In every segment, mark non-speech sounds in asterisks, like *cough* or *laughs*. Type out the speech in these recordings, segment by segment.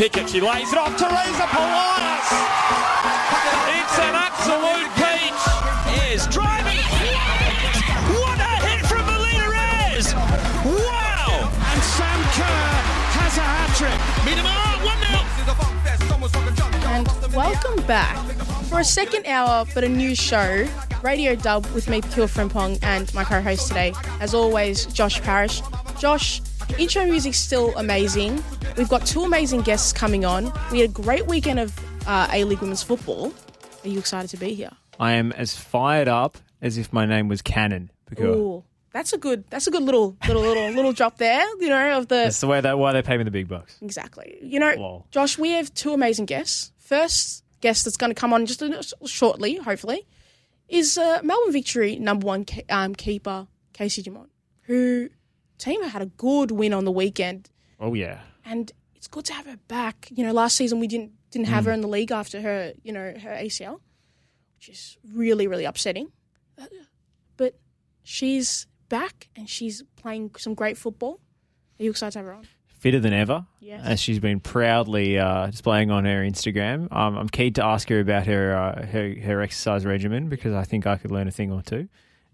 Pickett. She lays it off. Teresa Polias. It's an absolute peach. Is driving. What a hit from Melina Ayres. Wow. And Sam Kerr has a hat trick. Milenaes, one-nil. And welcome back for a second hour, but a new show, Radio Dub with me, Pure Frimpong, and my co-host today, as always, Josh Parrish. Josh, intro music's still amazing. We've got two amazing guests coming on. We had a great weekend of uh, A-League Women's Football. Are you excited to be here? I am as fired up as if my name was Cannon. Because Ooh, that's a good. That's a good little little little little drop there. You know of the that's the way that why they pay me the big bucks. Exactly. You know, Lol. Josh, we have two amazing guests. First guest that's going to come on just a- shortly, hopefully, is uh, Melbourne Victory number one um, keeper Casey Dumont, who team had a good win on the weekend, Oh yeah. and it's good to have her back. You know, last season we didn't didn't have her in the league after her you know her ACL, which is really really upsetting. But she's back and she's playing some great football. Are you excited to have her on? Fitter than ever, Yes. as she's been proudly uh, displaying on her Instagram. Um, I'm keen to ask her about her, uh, her her exercise regimen because I think I could learn a thing or two.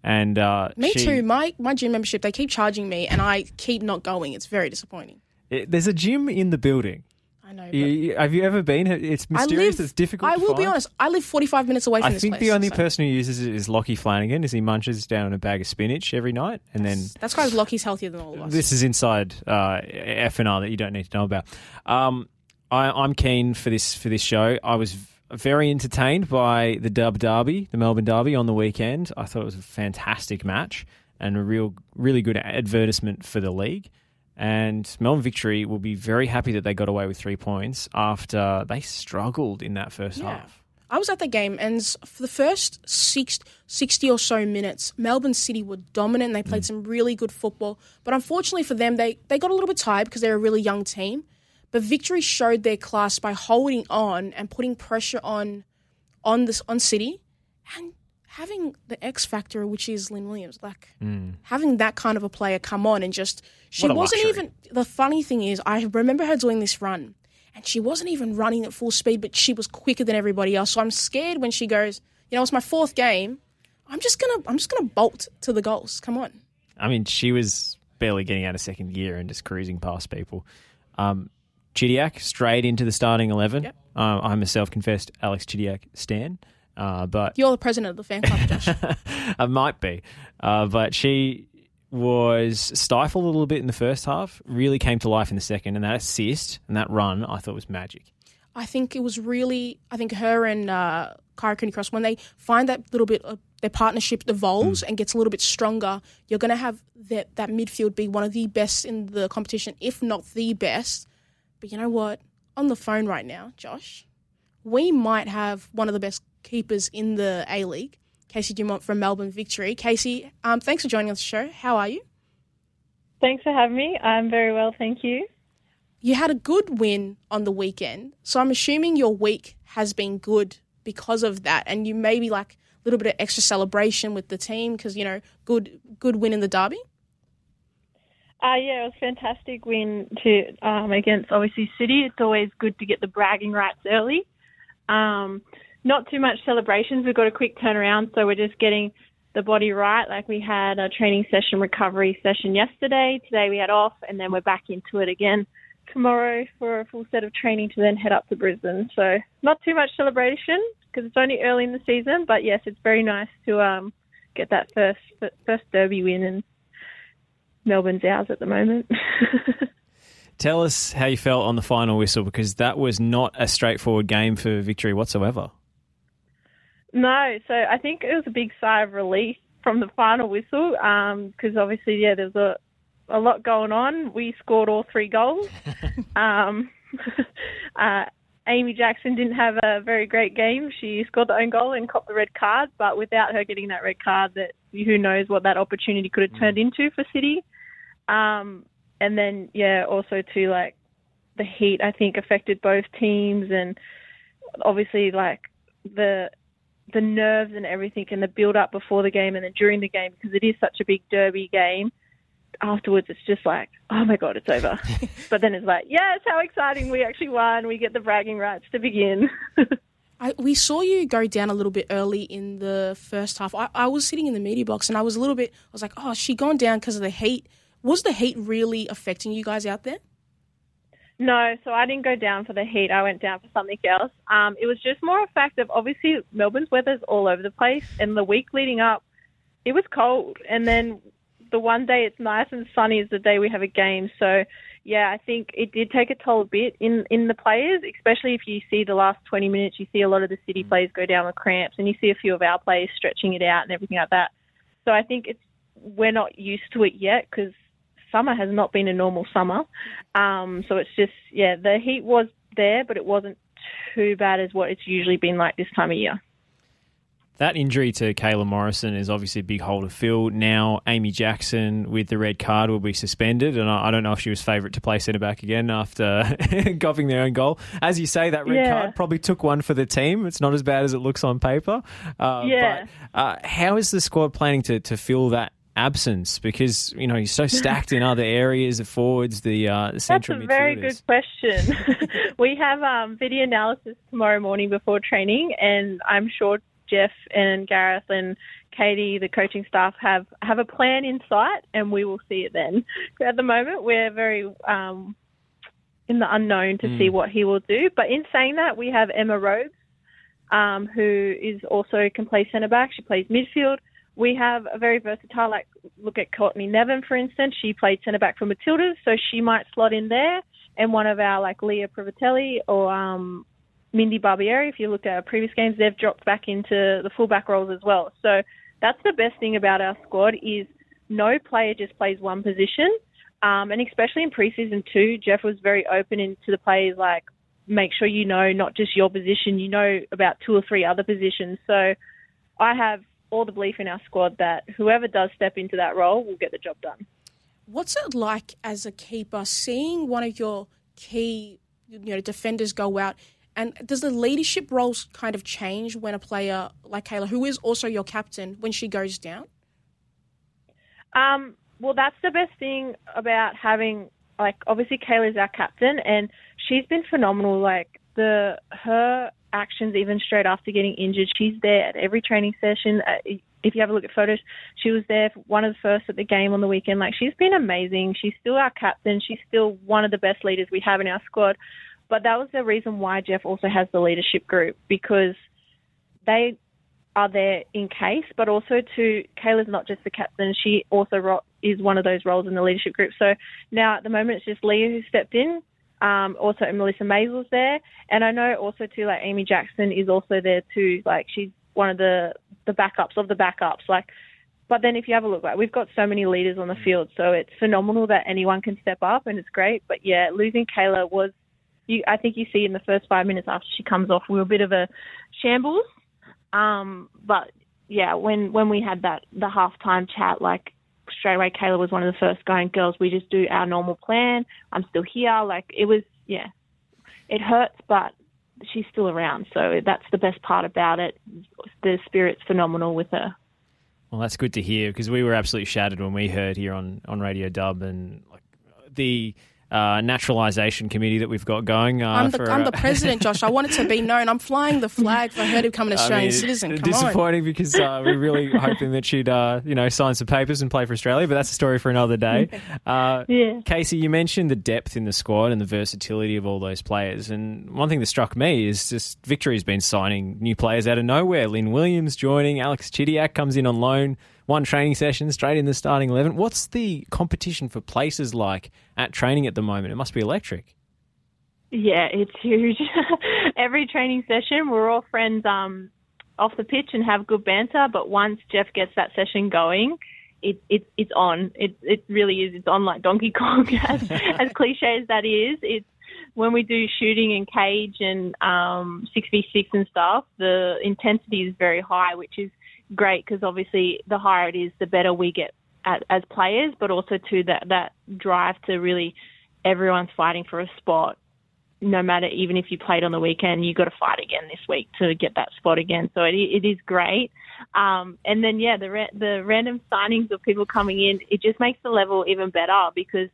And uh, Me she- too. My my gym membership, they keep charging me, and I keep not going. It's very disappointing. It- there's a gym in the building. I know. You- have you ever been? It's mysterious. live. it's difficult. I will be honest. I live forty five minutes away from I this think the only so- person who uses it is Lockie Flanagan, as he munches down a bag of spinach every night, and then That's because Lockie's healthier than all of us. This is inside uh, F and R that you don't need to know about. Um, I, I'm keen for this for this show. I was very entertained by the Dub Derby, the Melbourne Derby on the weekend. I thought it was a fantastic match and a real, really good advertisement for the league. And Melbourne Victory will be very happy that they got away with three points after they struggled in that first Yeah. half. I was at the game, and for the first six, 60 or so minutes, Melbourne City were dominant. They played mm. some really good football, but unfortunately for them, they they got a little bit tired because they're a really young team. But Victory showed their class by holding on and putting pressure on on this on City, and having the X factor, which is Lynn Williams, like having that kind of a player come on and just she wasn't luxury. even. The funny thing is, I remember her doing this run, and she wasn't even running at full speed, but she was quicker than everybody else. So I'm scared when she goes. You know, it's my fourth game. I'm just gonna, I'm just gonna bolt to the goals. Come on. I mean, she was barely getting out of second gear and just cruising past people. Um, Chidiac straight into the starting eleven. Yep. I'm a self-confessed Alex Chidiac stan, uh, but You're the president of the fan club, Josh. *laughs* I might be. Uh, but she was stifled a little bit in the first half. Really came to life in the second, and that assist and that run I thought was magic. I think it was really, I think her and uh, Kyra Cooney Cross, when they find that little bit of their partnership evolves and gets a little bit stronger, you're going to have that, that midfield be one of the best in the competition, if not the best. But you know what? On the phone right now, Josh, we might have one of the best keepers in the A League, Casey Dumont from Melbourne Victory. Casey, um, thanks for joining us on the show. How are you? Thanks for having me. I'm very well, thank you. You had a good win on the weekend, so I'm assuming your week has been good because of that, and you maybe like a little bit of extra celebration with the team because you know good good win in the derby. Uh, yeah, it was a fantastic win to um, against obviously City. It's always good to get the bragging rights early. Um, not too much celebrations. We've got a quick turnaround, so we're just getting the body right. Like we had a training session, recovery session yesterday. Today we had off, and then we're back into it again tomorrow for a full set of training to then head up to Brisbane. So not too much celebration because it's only early in the season. But yes, it's very nice to um, get that first first derby win and Melbourne's ours at the moment. *laughs* Tell us how you felt on the final whistle because that was not a straightforward game for victory whatsoever. no, so I think it was a big sigh of relief from the final whistle because obviously, yeah, there was a a lot going on. We scored all three goals. *laughs* um, *laughs* uh, Amy Jackson didn't have a very great game. She scored the own goal and copped the red card, but without her getting that red card, that who knows what that opportunity could have turned into for City. Um, and then yeah, also to like the heat I think affected both teams, and obviously like the the nerves and everything and the build up before the game and then during the game because it is such a big derby game. afterwards it's just like, oh my god, it's over. *laughs* but then it's like, yes, how exciting! We actually won. We get the bragging rights to begin. *laughs* I, we saw you go down a little bit early in the first half. I, I was sitting in the media box and I was a little bit. I was like, "Oh, she gone down because of the heat." Was the heat really affecting you guys out there? No, so I didn't go down for the heat. I went down for something else. Um, it was just more a fact of obviously Melbourne's weather's all over the place, and the week leading up, it was cold, and then the one day it's nice and sunny is the day we have a game. So yeah, I think it did take a toll a bit in in the players, especially if you see the last 20 minutes. You see a lot of the City mm. players go down with cramps, and you see a few of our players stretching it out and everything like that. So I think it's we're not used to it yet because summer has not been a normal summer. Um, so it's just yeah, the heat was there, but it wasn't too bad as what it's usually been like this time of year. That injury to Kayla Morrison is obviously a big hole to fill. Now, Amy Jackson with the red card will be suspended, and I don't know if she was favourite to play centre back again after *laughs* coughing their own goal. As you say, that red yeah. card probably took one for the team. It's not as bad as it looks on paper. Uh, yeah. But, uh, how is the squad planning to, to fill that absence because you know he's so stacked in other areas, of forwards, the, uh, the central. That's a very good question. *laughs* *laughs* we have um, video analysis tomorrow morning before training, and I'm sure Jeff and Gareth and Katie, the coaching staff, have have a plan in sight, and we will see it then. At the moment, we're very um, in the unknown to mm. see what he will do. But in saying that, we have Emma Rhodes, um, who is also can play centre back. She plays midfield. We have a very versatile, like look at Courtney Nevin, for instance. She played centre back for Matildas, so she might slot in there. And one of our like Leah Privitelli or um, Mindy Barbieri, if you look at our previous games, they've dropped back into the fullback roles as well. So that's the best thing about our squad is no player just plays one position. Um, and especially in preseason two, Jeff was very open into the players like make sure you know not just your position, you know about two or three other positions. So I have all the belief in our squad that whoever does step into that role will get the job done. What's it like as a keeper seeing one of your key you know defenders go out and does the leadership roles kind of change when a player like Kayla, who is also your captain, when she goes down? Um, well, that's the best thing about having like obviously Kayla's our captain, and she's been phenomenal. Like the her actions, even straight after getting injured, she's there at every training session. Uh, if you have a look at photos, she was there one of the first at the game on the weekend. Like she's been amazing. She's still our captain. She's still one of the best leaders we have in our squad. But that was the reason why Jeff also has the leadership group because they are there in case, but also to Kayla's not just the captain; she also ro- is one of those roles in the leadership group. So now at the moment it's just Leah who stepped in. Um, also Melissa Maizels there, and I know also too like Amy Jackson is also there too. Like she's one of the the backups of the backups. Like, but then if you have a look, like we've got so many leaders on the field, so it's phenomenal that anyone can step up, and it's great. But yeah, losing Kayla was you, I think you see in the first five minutes after she comes off, we were a bit of a shambles. Um, but yeah, when when we had that the halftime chat, like straight away, Kayla was one of the first going, girls, we just do our normal plan. I'm still here. Like it was, yeah, it hurts, but she's still around. So that's the best part about it. The spirit's phenomenal with her. Well, that's good to hear because we were absolutely shattered when we heard here on, on Radio Dub and like the uh, naturalization committee that we've got going. Uh, I'm, the, for, I'm the president, Josh. I want it to be known. I'm flying the flag for her to become an *laughs* Australian I mean, citizen. Come disappointing on. because uh, we're really *laughs* hoping that she'd, uh, you know, sign some papers and play for Australia. But that's a story for another day. Uh, yeah. Casey, you mentioned the depth in the squad and the versatility of all those players. And one thing that struck me is just Victory's been signing new players out of nowhere. Lynn Williams joining. Alex Chidiac comes in on loan one training session straight in the starting 11. What's the competition for places like at training at the moment? It must be electric. Yeah, it's huge. *laughs* Every training session, we're all friends um, off the pitch and have good banter. But once Jeff gets that session going, it, it it's on. It it really is. It's on like Donkey Kong. *laughs* as, *laughs* as cliche as that is, it's when we do shooting and cage and um, 6v6 and stuff, the intensity is very high, which is great because obviously the higher it is, the better we get at, as players, but also to that that drive to really everyone's fighting for a spot. no matter even if you played on the weekend, you got to fight again this week to get that spot again. So it, it is great. Um, and then yeah, the the random signings of people coming in, it just makes the level even better because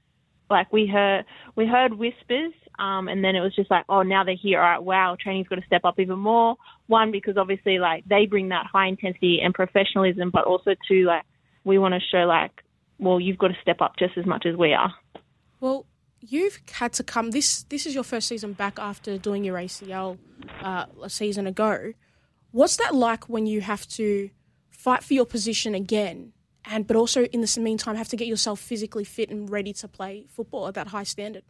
like we heard we heard whispers um, and then it was just like, oh, now they're here. All right, wow, training's got to step up even more. One, because obviously, like, they bring that high intensity and professionalism, but also, two, like, we want to show, like, well, you've got to step up just as much as we are. Well, you've had to come. This this is your first season back after doing your ACL uh, a season ago. What's that like when you have to fight for your position again, and but also in the meantime have to get yourself physically fit and ready to play football at that high standard?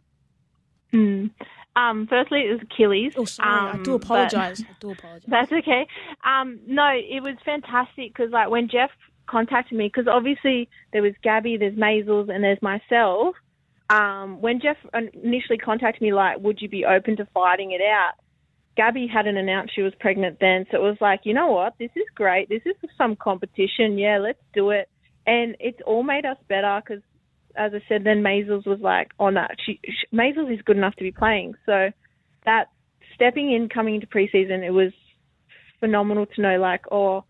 Mm. Um, firstly, it was Achilles. Oh, sorry. Um, I do apologize. I do apologize. *laughs* That's okay. Um, no, it was fantastic because, like, when Jeff contacted me, because obviously there was Gabby, there's Maizels, and there's myself. Um, when Jeff initially contacted me, like, would you be open to fighting it out? Gabby hadn't announced she was pregnant then, so it was like, you know what, this is great. This is some competition. Yeah, let's do it. And it's all made us better because as I said, then Maizels was like, oh no, she, she, Maizels is good enough to be playing. So that stepping in, coming into preseason, it was phenomenal to know like, oh,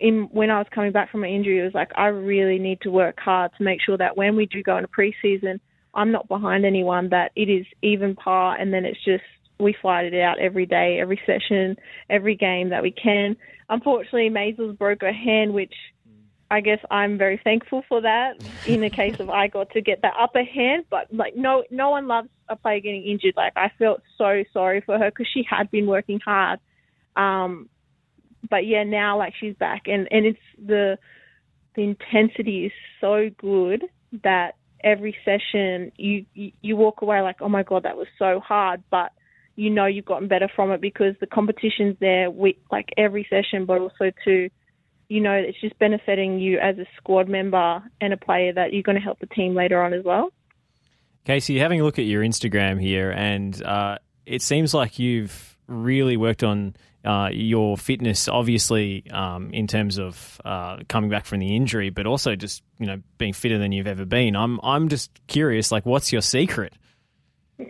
in when I was coming back from my injury, it was like I really need to work hard to make sure that when we do go into preseason, I'm not behind anyone. That it is even par, and then it's just we fight it out every day, every session, every game that we can. Unfortunately, Maizels broke her hand, which I guess I'm very thankful for that. In the case of I got to get the upper hand, but like no, no one loves a player getting injured. Like I felt so sorry for her because she had been working hard. Um, but yeah, now like she's back, and and it's the the intensity is so good that every session you, you you walk away like, oh my god, that was so hard, but you know you've gotten better from it because the competition's there. We like every session, but also to you know it's just benefiting you as a squad member and a player that you're going to help the team later on as well. Casey, having a look at your Instagram here, and uh, it seems like you've really worked on uh, your fitness, obviously um, in terms of uh, coming back from the injury, but also just you know being fitter than you've ever been. I'm I'm just curious, like, what's your secret? *laughs*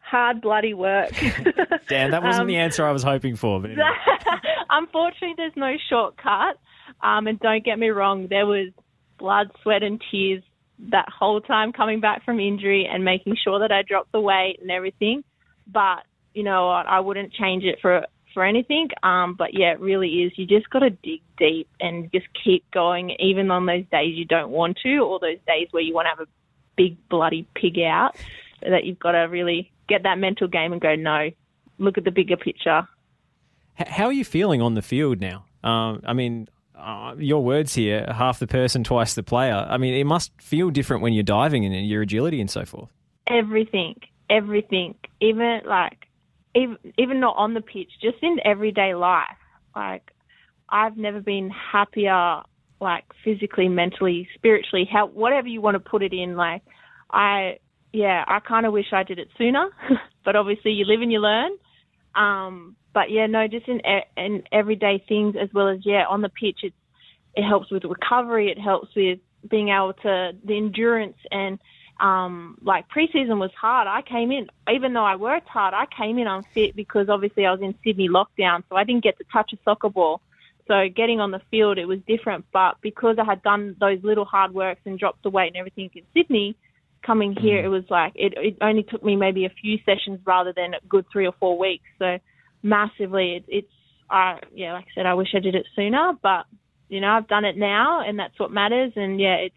Hard bloody work. *laughs* Damn, that wasn't um, the answer I was hoping for. But anyway. *laughs* unfortunately, there's no shortcut. Um, and don't get me wrong, there was blood, sweat, and tears that whole time coming back from injury and making sure that I dropped the weight and everything. But you know what, I wouldn't change it for for anything. Um, but yeah, it really is. You just got to dig deep and just keep going, even on those days you don't want to, or those days where you want to have a big bloody pig out. That you've got to really get that mental game and go, no, look at the bigger picture. How are you feeling on the field now? Um, I mean, uh, your words here, half the person, twice the player. I mean, it must feel different when you're diving and your agility and so forth. Everything, everything, even like, even, even not on the pitch, just in everyday life. Like, I've never been happier, like physically, mentally, spiritually, how whatever you want to put it in. Like, I, yeah, I kind of wish I did it sooner, *laughs* but obviously you live and you learn. Um, but yeah, no, just in in everyday things as well as yeah on the pitch, it it helps with recovery. It helps with being able to the endurance and um, like preseason was hard. I came in, even though I worked hard, I came in unfit because obviously I was in Sydney lockdown, so I didn't get to touch a soccer ball. So getting on the field, it was different. But because I had done those little hard works and dropped the weight and everything in Sydney, coming here, mm. it was like it, it only took me maybe a few sessions rather than a good three or four weeks. So massively. It, it's, I yeah, like I said, I wish I did it sooner, but you know, I've done it now, and that's what matters. And yeah, it's,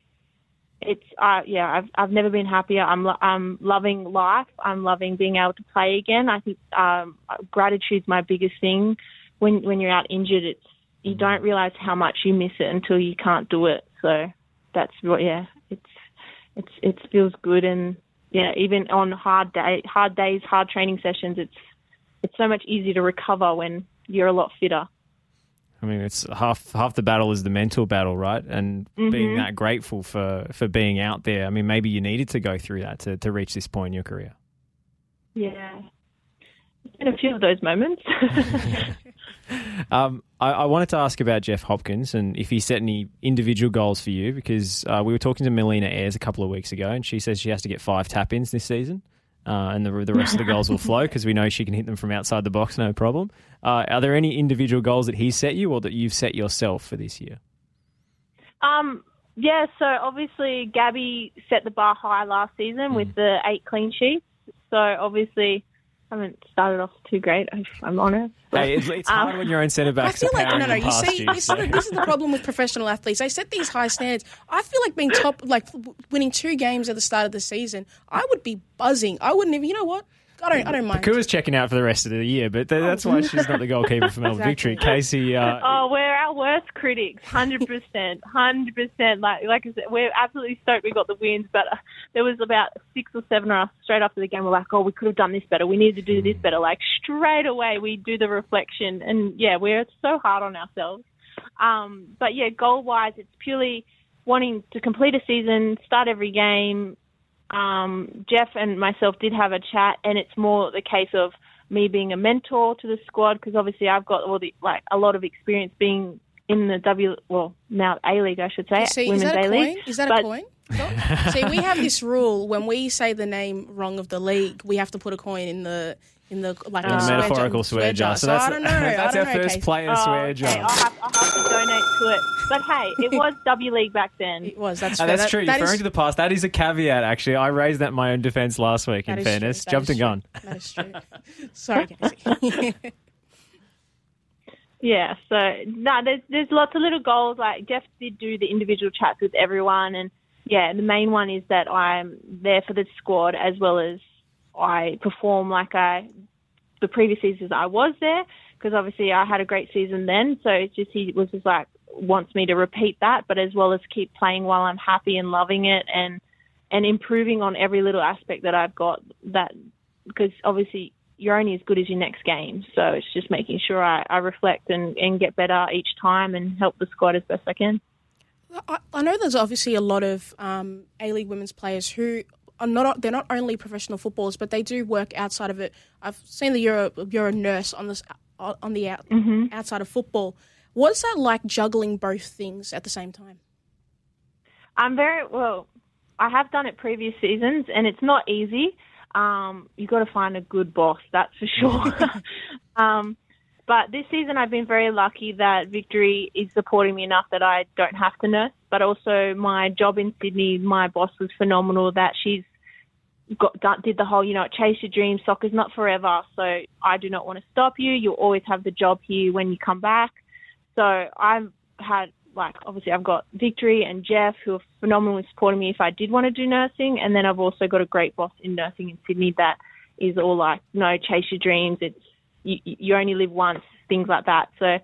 it's, uh, yeah, I've, I've never been happier. I'm, I'm loving life. I'm loving being able to play again. I think um, gratitude's my biggest thing. When when you're out injured, it's you don't realize how much you miss it until you can't do it. So that's what, yeah, it's, it feels good, and yeah, even on hard day, hard days, hard training sessions, it's it's so much easier to recover when you're a lot fitter. I mean, it's half half the battle is the mental battle, right? And mm-hmm. being that grateful for for being out there. I mean, maybe you needed to go through that to to reach this point in your career. Yeah, in a few of those moments. *laughs* *laughs* *laughs* um, I, I, wanted to ask about Jeff Hopkins and if he set any individual goals for you because uh, we were talking to Melina Ayres a couple of weeks ago and she says she has to get five tap ins this season. uh, and the, the rest of the goals will *laughs* flow because we know she can hit them from outside the box, no problem. Uh, are there any individual goals that he set you or that you've set yourself for this year? Um, yeah, so obviously Gabby set the bar high last season with the eight clean sheets. So obviously haven't started off too great, if I'm honest. But, Hey, it's, it's hard um, when your own centre I feel are like no, powering no. You see, you. this, is so- the, this is the problem with professional athletes. They set these high standards. I feel like being top, like winning two games at the start of the season. I would be buzzing. I wouldn't even. You know what? I don't. I don't mind. Pakua's checking out for the rest of the year, but th- that's why she's not the goalkeeper for *laughs* Melbourne Exactly. Victory. Casey, uh, *laughs* Oh, we're our worst critics, hundred percent, hundred percent. Like, like I said, we're absolutely stoked we got the wins, but uh, there was about six or seven of us straight after the game. We're like, oh, we could have done this better. We need to do this better. Like straight away, we do the reflection, and yeah, we're so hard on ourselves. Um, but yeah, goal wise, it's purely wanting to complete a season, start every game. Um, Jeff and myself did have a chat, and it's more the case of me being a mentor to the squad because obviously I've got all the like a lot of experience being in the W well now A League I should say See, is women's that a? League. Is that But- a coin? See, we have this rule when we say the name wrong of the league, we have to put a coin in the in the like a a metaphorical jar- swear jar. So So that's, I don't know. *laughs* that's I our don't know, first Casey. player Oh, swear okay. jar. I'll have, I'll have to donate to it. But hey, it *laughs* was W League back then. It was. That's uh, Oh, fair. that's That- true. that is- Referring to the past, that is a caveat. Actually, I raised that in my own defence last week. that in is true. fairness, jumped and the gun. That is true. *laughs* Sorry, Casey. Yeah, so no, there's there's lots of little goals. Like Jeff did do the individual chats with everyone, and yeah, the main one is that I'm there for the squad as well as I perform like I the previous seasons I was there because obviously I had a great season then. So it's just he was just like wants me to repeat that, but as well as keep playing while I'm happy and loving it and and improving on every little aspect that I've got that because obviously you're only as good as your next game. So it's just making sure I, I reflect and, and get better each time and help the squad as best I can. I, I know there's obviously a lot of um, A League women's players who are not they're not only professional footballers, but they do work outside of it. I've seen that you're a, you're a nurse on this on the out, outside of football. What's that like juggling both things at the same time? I'm very well. I have done it previous seasons, and it's not easy. Um, you got to find a good boss, that's for sure. *laughs* *laughs* um, but this season, I've been very lucky that Victory is supporting me enough that I don't have to nurse. But also, my job in Sydney, my boss was phenomenal. That she's got did the whole, you know, chase your dreams. Soccer's not forever, so I do not want to stop you. You'll always have the job here when you come back. So I've had like obviously I've got Victory and Jeff who are phenomenally supporting me if I did want to do nursing, and then I've also got a great boss in nursing in Sydney that is all like, no, chase your dreams. It's you, you only live once, things like that. So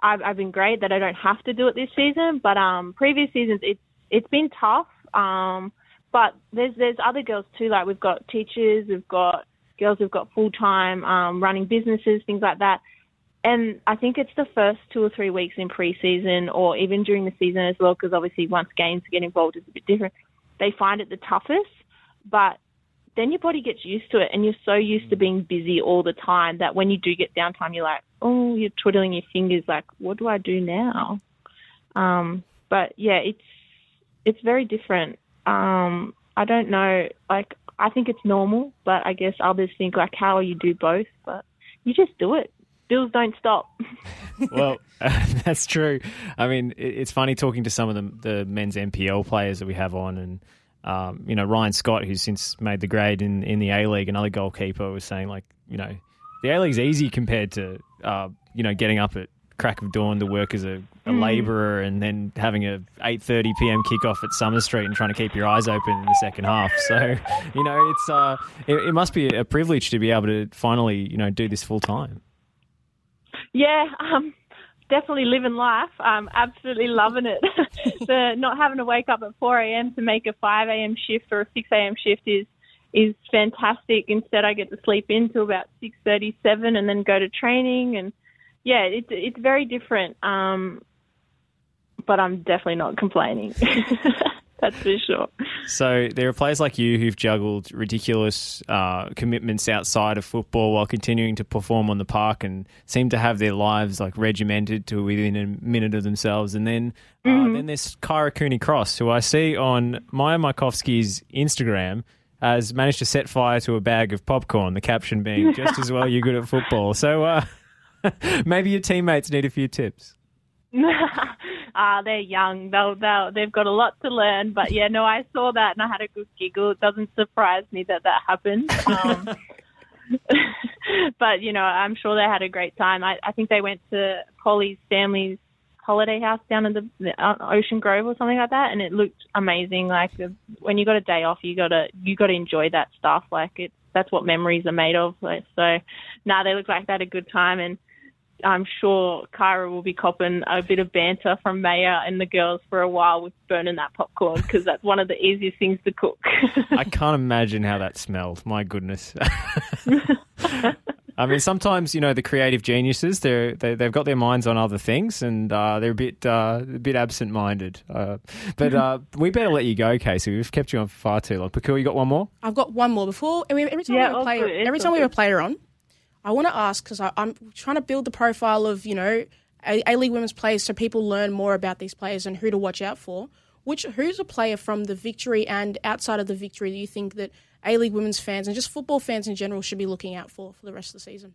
I've, I've been great that I don't have to do it this season, but um, previous seasons it's it's been tough. Um, but there's there's other girls too. Like we've got teachers, we've got girls who've got full time um, running businesses, things like that. And I think it's the first two or three weeks in preseason, or even during the season as well, because obviously once games get involved, it's a bit different. They find it the toughest, but then your body gets used to it, and you're so used to being busy all the time that when you do get downtime, you're like, oh, you're twiddling your fingers, like, what do I do now? Um, but yeah, it's it's very different. Um, I don't know, like I think it's normal, but I guess others think like, how you do both, but you just do it. Bills don't stop. *laughs* well, *laughs* that's true. I mean, it, it's funny talking to some of the, the men's NPL players that we have on, and um, you know Ryan Scott, who's since made the grade in, in the A League, another goalkeeper, was saying like, you know, the A League's easy compared to uh, you know getting up at crack of dawn to work as a, a labourer and then having a 8:30 p.m. kickoff at Summer Street and trying to keep your eyes open in the second half. So, *laughs* you know, it's uh, it, it must be a privilege to be able to finally, you know, do this full time. Yeah, um, definitely living life. I'm absolutely loving it. *laughs* the not having to wake up at 4 a.m. to make a 5 a.m. shift or a 6 a.m. shift is is fantastic. Instead, I get to sleep in till about 6:37 and then go to training. And yeah, it's it's very different. Um, but I'm definitely not complaining. *laughs* That's for sure. So there are players like you who've juggled ridiculous uh, commitments outside of football while continuing to perform on the park and seem to have their lives like regimented to within a minute of themselves. And then uh, then there's Kyra Cooney Cross, who I see on Maya Markovski's Instagram. has managed to set fire to a bag of popcorn. The caption being just as well you're good at football. So uh, *laughs* maybe your teammates need a few tips. Ah, they're young. They'll, they'll, they've got a lot to learn. But yeah, no, I saw that and I had a good giggle. It doesn't surprise me that that happened. Um, *laughs* but you know, I'm sure they had a great time. I, I think they went to Polly's family's holiday house down in the, the uh, Ocean Grove or something like that, and it looked amazing. Like when you got a day off, you gotta you gotta enjoy that stuff. Like it's that's what memories are made of. Like, so, now nah, they look like they had a good time and I'm sure Kyra will be copping a bit of banter from Maya and the girls for a while with burning that popcorn because that's one of the easiest things to cook. *laughs* I can't imagine how that smelled. My goodness. *laughs* I mean, sometimes you know the creative geniuses they're they, they have got their minds on other things and uh, they're a bit uh, a bit absent minded. Uh, but uh, *laughs* we better let you go, Casey. We've kept you on for far too long. Pakua, you got one more? I've got one more before every time yeah, we have a player. Every time we have a player on, I want to ask because I'm trying to build the profile of you know A League women's players so people learn more about these players and who to watch out for. Which who's a player from the victory and outside of the victory do you think that A League women's fans and just football fans in general should be looking out for for the rest of the season?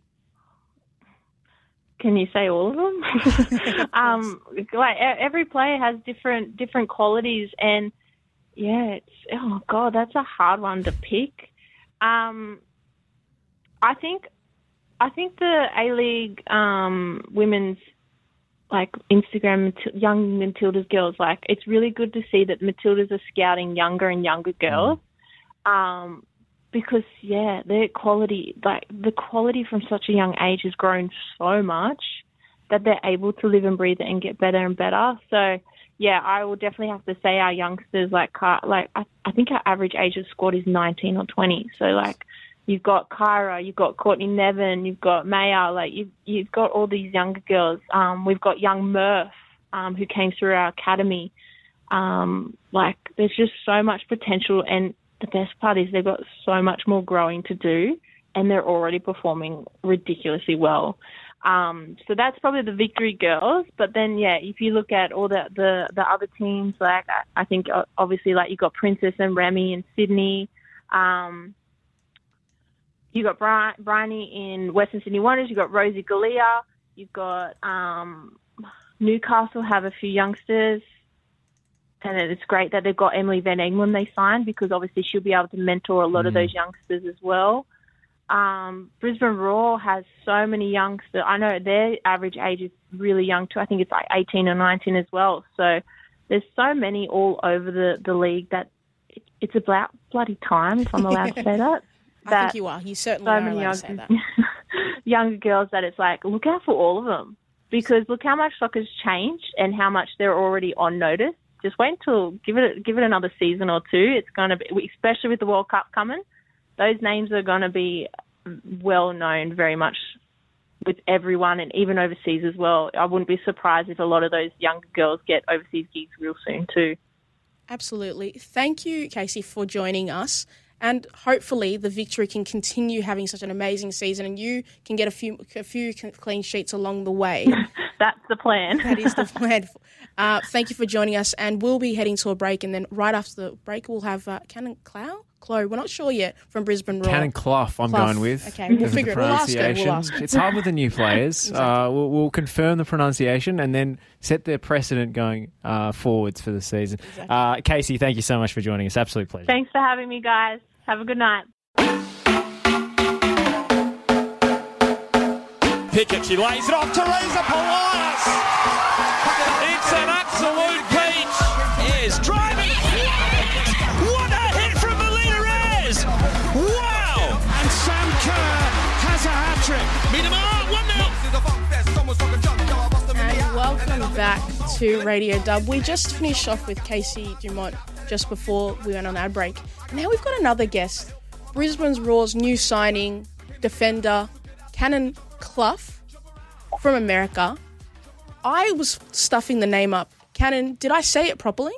Can you say all of them? *laughs* *laughs* um, like every player has different different qualities, and yeah, it's oh god, that's a hard one to pick. Um, I think I think the A League um, women's like Instagram young Matildas girls like it's really good to see that Matildas are scouting younger and younger girls. Mm. Um, because yeah, their quality like the quality from such a young age has grown so much that they're able to live and breathe it and get better and better. So yeah, I will definitely have to say our youngsters like like I, I think our average age of squad is 19 or 20. So like You've got Kyra, you've got Courtney Nevin, you've got Maya, like you've you've got all these younger girls. Um, we've got young Murph, um, who came through our academy. Um, like there's just so much potential and the best part is they've got so much more growing to do and they're already performing ridiculously well. Um, so that's probably the victory girls. But then, yeah, if you look at all the the, the other teams, like I, I think obviously like you've got Princess and Remy and Sydney. Um, you got Bri- Bryony in Western Sydney Wanderers. You got Rosie Galea. You've got um, Newcastle have a few youngsters, and it's great that they've got Emily Van Egmond they signed because obviously she'll be able to mentor a lot mm. of those youngsters as well. Um, Brisbane Roar has so many youngsters. I know their average age is really young too. I think it's like 18 or 19 as well. So there's so many all over the, the league that it's about bloody time, if I'm allowed to say *laughs* that. I think you are. You certainly so are allowed to say that. *laughs* younger girls that it's like, look out for all of them. Because look how much soccer's changed and how much they're already on notice. Just wait until give it give it another season or two. It's going to be, especially with the World Cup coming, those names are going to be well known very much with everyone and even overseas as well. I wouldn't be surprised if a lot of those younger girls get overseas gigs real soon too. Absolutely. Thank you, Casey, for joining us. And hopefully, the victory can continue having such an amazing season, and you can get a few a few clean sheets along the way. *laughs* That's the plan. that is the *laughs* plan. Uh, thank you for joining us, and we'll be heading to a break, and then right after the break, we'll have uh, Cannon Clow. Chloe, we're not sure yet from Brisbane Roar. Cannon Clough, I'm Clough. going with. Okay, we'll figure it. We'll ask her. We'll ask It's hard with the new players. exactly. *laughs* uh, we'll, we'll, confirm the pronunciation and then set their precedent going uh, forwards for the season. Exactly. Uh, Casey, thank you so much for joining us. Absolute pleasure. Thanks for having me, guys. Have a good night. Pickett, she lays it off. Teresa Polias. It's an absolute peach. Is driving. What a hit from Melina Ayres. Wow. And Sam Kerr has a hat trick. 1 0. And welcome back to Radio Dub. We just finished off with Casey Dumont just before we went on ad break. Now we've got another guest. Brisbane's Roar's new signing, defender, Cannon Clough from America. I was stuffing the name up. Cannon, did I say it properly?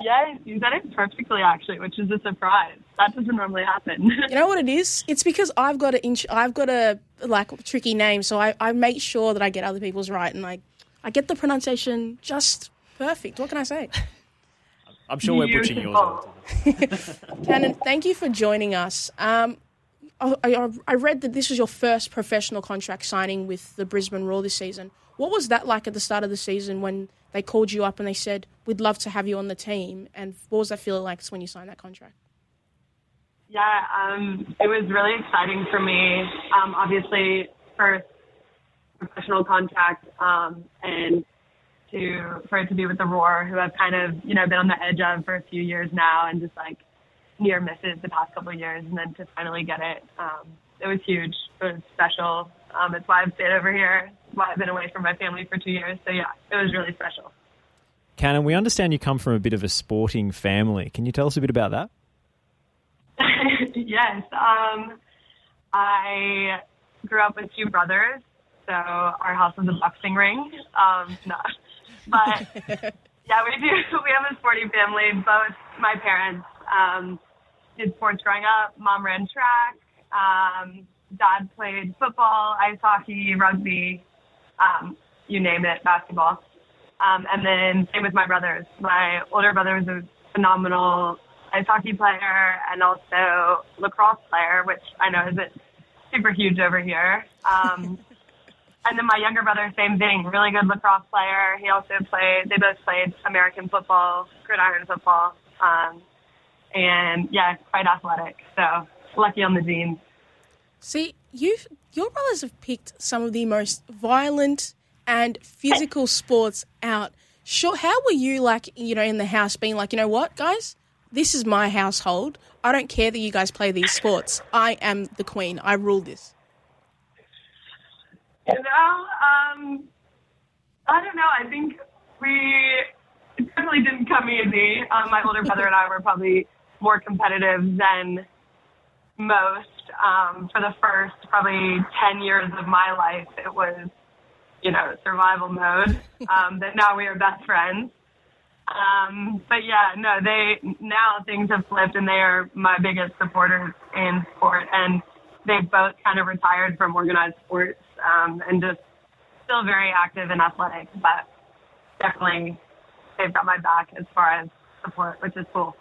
Yeah, you said it perfectly actually, which is a surprise. That doesn't normally happen. you know what it is? It's because I've got a inch, I've got a like tricky name, so I, I make sure that I get other people's right and I I get the pronunciation just perfect. What can I say? *laughs* I'm sure we're butchering yours. Beautiful. *laughs* Cannon, thank you for joining us. Um, I, I, I read that this was your first professional contract signing with the Brisbane Roar this season. What was that like at the start of the season when they called you up and they said, "We'd love to have you on the team"? And what was that feeling like when you signed that contract? Yeah, um, it was really exciting for me. Um, obviously, first professional contract, um, and to for it to be with the Roar, who I've kind of you know been on the edge of for a few years now, and just like near misses the past couple of years, and then to finally get it, um, it was huge. It was special. Um, it's why I've stayed over here. It's why I've been away from my family for two years. So yeah, it was really special. Cannon, we understand you come from a bit of a sporting family. Can you tell us a bit about that? *laughs* yes. Um, I grew up with two brothers, so our house was a boxing ring. Um, *laughs* no, but *laughs* yeah, we do. *laughs* We have a sporting family. Both my parents um, did sports growing up. Mom ran track. Um, dad played football, ice hockey, rugby, um, you name it, basketball. Um, and then same with my brothers. My older brother was a phenomenal ice hockey player and also lacrosse player, which I know isn't super huge over here. Um, *laughs* and then my younger brother, same thing, really good lacrosse player. He also played, they both played American football, gridiron football. Um, and yeah, quite athletic. So lucky on the genes. See, you your brothers have picked some of the most violent and physical sports out. Sure, how were you like, you know, in the house being like, you know what, guys? This is my household. I don't care that you guys play these sports. I am the queen. I rule this. You know, um, I don't know. I think we definitely didn't come easy. Um, my older brother and I were probably more competitive than most. Um, for the first probably 10 years of my life, it was, you know, survival mode. Um, but now we are best friends. Um, but yeah, no, they, now things have flipped and they are my biggest supporters in sport. And they've both kind of retired from organized sports, um, and just still very active and athletic, but definitely they've got my back as far as support, which is cool.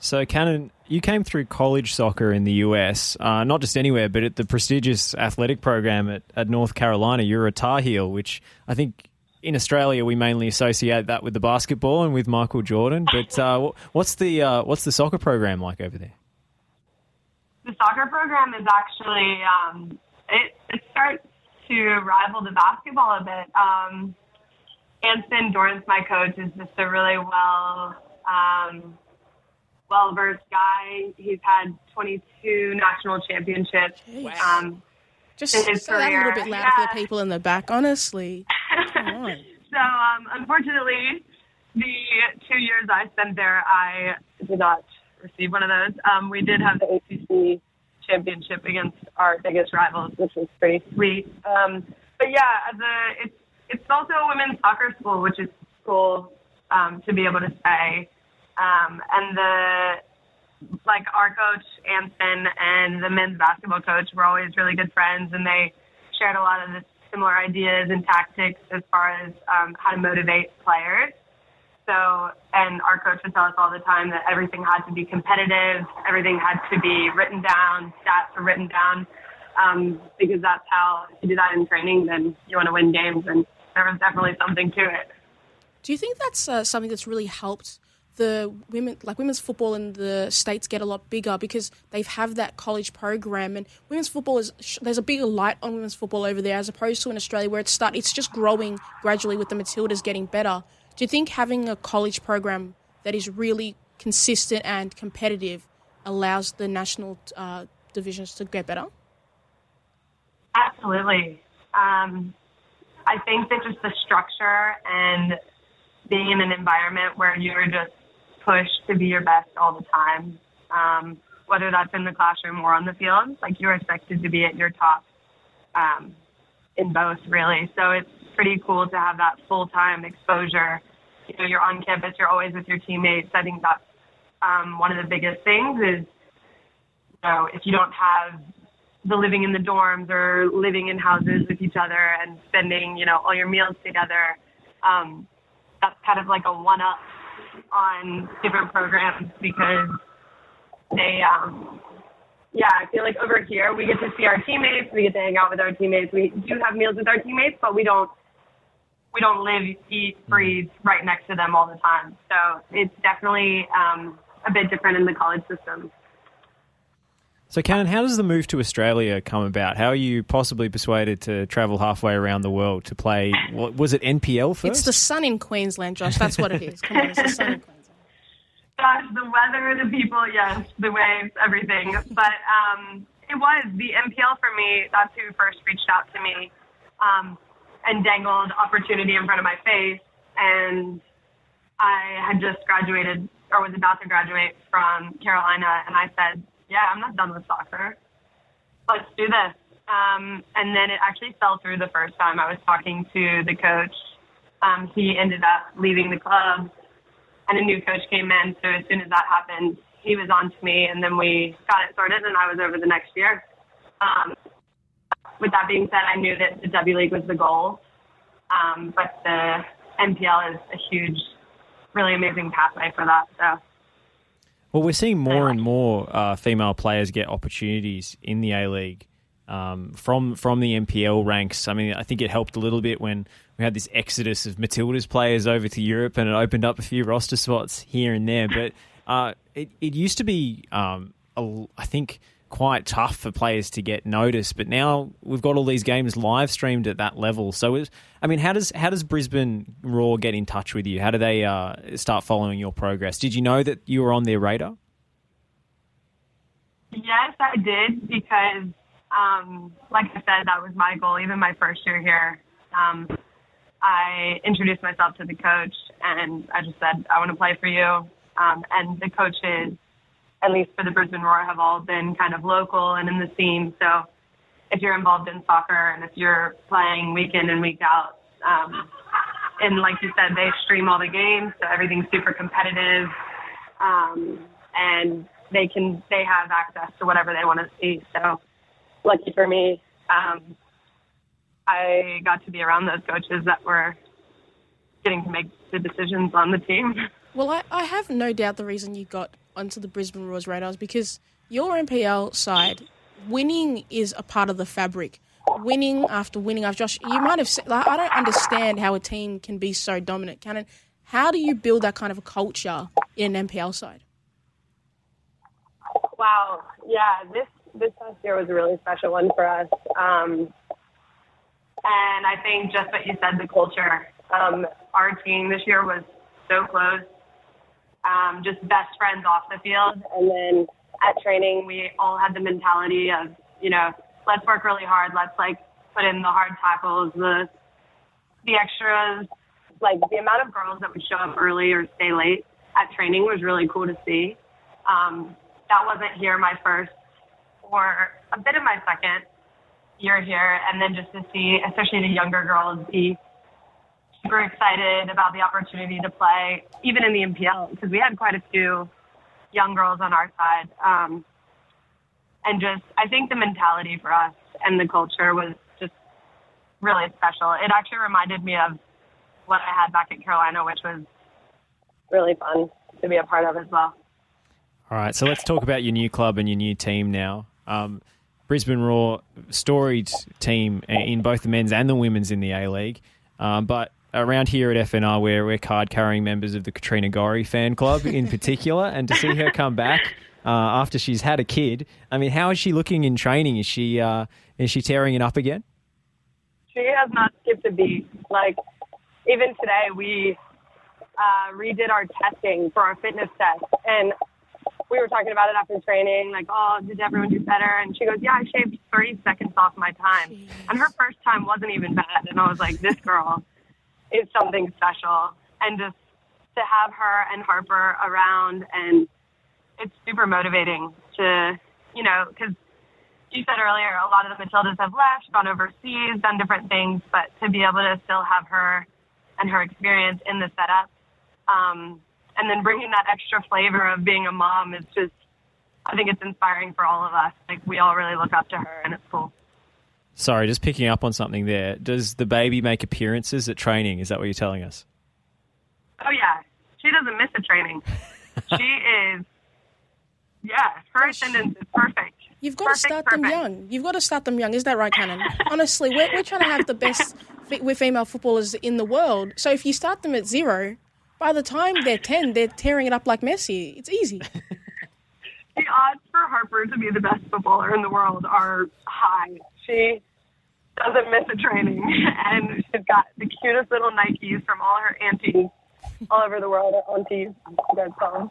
So, Cannon, you came through college soccer in the US, uh, not just anywhere, but at the prestigious athletic program at, at North Carolina. You're a Tar Heel, which I think in Australia we mainly associate that with the basketball and with Michael Jordan. But uh, what's the uh, what's the soccer program like over there? The soccer program is actually um, it, it starts to rival the basketball a bit. Um, Anson Dorrance, my coach, is just a really well um, well versed guy. He's had 22 national championships. Um, Just In his say that a little career, bit louder for the people in the back. Honestly, *laughs* so um, unfortunately, the two years I spent there, I did not receive one of those. Um, we did have the ACC championship against our biggest rivals, which was pretty sweet. Um, but yeah, a, it's it's also a women's soccer school, which is cool um, to be able to say. Um, and the like our coach Anson and the men's basketball coach were always really good friends, and they shared a lot of the similar ideas and tactics as far as um, how to motivate players. So, and our coach would tell us all the time that everything had to be competitive, everything had to be written down, stats were written down, um, because that's how if you do that in training, then you want to win games, and there was definitely something to it. Do you think that's uh, something that's really helped the women, like women's football in the states, get a lot bigger because they have have that college program, and women's football is there's a bigger light on women's football over there as opposed to in Australia where it's start it's just growing gradually with the Matildas getting better. Do you think having a college program that is really consistent and competitive allows the national uh, divisions to get better? Absolutely. Um, I think that just the structure and being in an environment where you're just pushed to be your best all the time, um, whether that's in the classroom or on the field, like you're expected to be at your top um, in both, really. So it's pretty cool to have that full time exposure. You know, you're on campus, you're always with your teammates. I think that's um, one of the biggest things is, you know, if you don't have the living in the dorms or living in houses with each other and spending, you know, all your meals together. Um, that's kind of like a one up on different programs because they, um, yeah, I feel like over here we get to see our teammates, we get to hang out with our teammates. We do have meals with our teammates, but we don't we don't live, eat, breathe right next to them all the time. So it's definitely um, a bit different in the college system. So, Cannon, how does the move to Australia come about? How are you possibly persuaded to travel halfway around the world to play? What, was it NPL first? It's the sun in Queensland, Josh. That's what it is. Come on, it's the sun in Queensland. Gosh, the weather, the people, yes, the waves, everything. But um, it was the NPL for me. That's who first reached out to me um, and dangled opportunity in front of my face. And I had just graduated or was about to graduate from Carolina, and I said, yeah, I'm not done with soccer. Let's do this. Um, and then it actually fell through the first time I was talking to the coach. Um, he ended up leaving the club, and a new coach came in. So as soon as that happened, he was on to me, and then we got it sorted, and I was over the next year. Um, with that being said, I knew that the W League was the goal, um, but the NPL is a huge, really amazing pathway for that. So well, we're seeing more and more uh, female players get opportunities in the A League um, from from the NPL ranks. I mean, I think it helped a little bit when we had this exodus of Matildas players over to Europe, and it opened up a few roster spots here and there. But uh, it it used to be, um, a, I think quite tough for players to get noticed. But now we've got all these games live streamed at that level. So, it, I mean, how does how does Brisbane Roar get in touch with you? How do they uh, start following your progress? Did you know that you were on their radar? Yes, I did because, um, like I said, that was my goal. Even my first year here, um, I introduced myself to the coach and I just said, "I want to play for you." Um, and the coaches at least for the Brisbane Roar, have all been kind of local and in the scene. So if you're involved in soccer and if you're playing week in and week out, um, and like you said, they stream all the games, so everything's super competitive, um, and they can they have access to whatever they want to see. So lucky for me, um, I got to be around those coaches that were getting to make the decisions on the team. Well, I, I have no doubt the reason you got onto the Brisbane Roar's radars because your NPL side, winning is a part of the fabric. Winning after winning after Josh, you might have said, like, I don't understand how a team can be so dominant. Cannon, how do you build that kind of a culture in an NPL side? Wow, yeah, this this past year was a really special one for us. Um, and I think just what you said, the culture. Um, our team this year was so close um, just best friends off the field. And then at training, we all had the mentality of, you know, let's work really hard. Let's like put in the hard tackles, the the extras. Like the amount of girls that would show up early or stay late at training was really cool to see. Um, that wasn't here my first or a bit of my second year here, and then just to see, especially the younger girls, be super excited about the opportunity to play, even in the NPL because we had quite a few young girls on our side. Um, and just, I think the mentality for us and the culture was just really special. It actually reminded me of what I had back at Carolina, which was really fun to be a part of as well. All right, so let's talk about your new club and your new team now. Um, Brisbane Roar, storied team in both the men's and the women's in the A League. Um, but around here at FNR, we're, we're card carrying members of the Katrina Gorry fan club in *laughs* particular, and to see her come back uh, after she's had a kid, I mean, how is she looking in training? Is she uh, is she tearing it up again? She has not skipped a beat. Like even today, we uh, redid our testing for our fitness test, and we were talking about it after training. Like, oh, did everyone do better? And she goes, yeah, I shaved 30 seconds off my time, Jeez. and her first time wasn't even bad. And I was like, this girl is something special. And just to have her and Harper around, and it's super motivating to, you know, because you said earlier, a lot of the Matildas have left, gone overseas, done different things, but to be able to still have her and her experience in the setup, um, and then bringing that extra flavor of being a mom is just, I think it's inspiring for all of us. Like we all really look up to her, and it's cool. Sorry, just picking up on something there. Does the baby make appearances at training? Is that what you're telling us? Oh yeah, She doesn't miss a training. *laughs* she is, yeah, her attendance is perfect. You've got Perfect, to start them young. You've got to start them young. Is that right, Cannon? Honestly, we're, we're trying to have the best fe- with female footballers in the world. So if you start them at zero, by the time they're 10, they're tearing it up like Messi. It's easy. *laughs* The odds for Harper to be the best footballer in the world are high. She doesn't miss a training, *laughs* and she's got the cutest little Nikes from all her aunties all over the world. Aunties, you guys call them.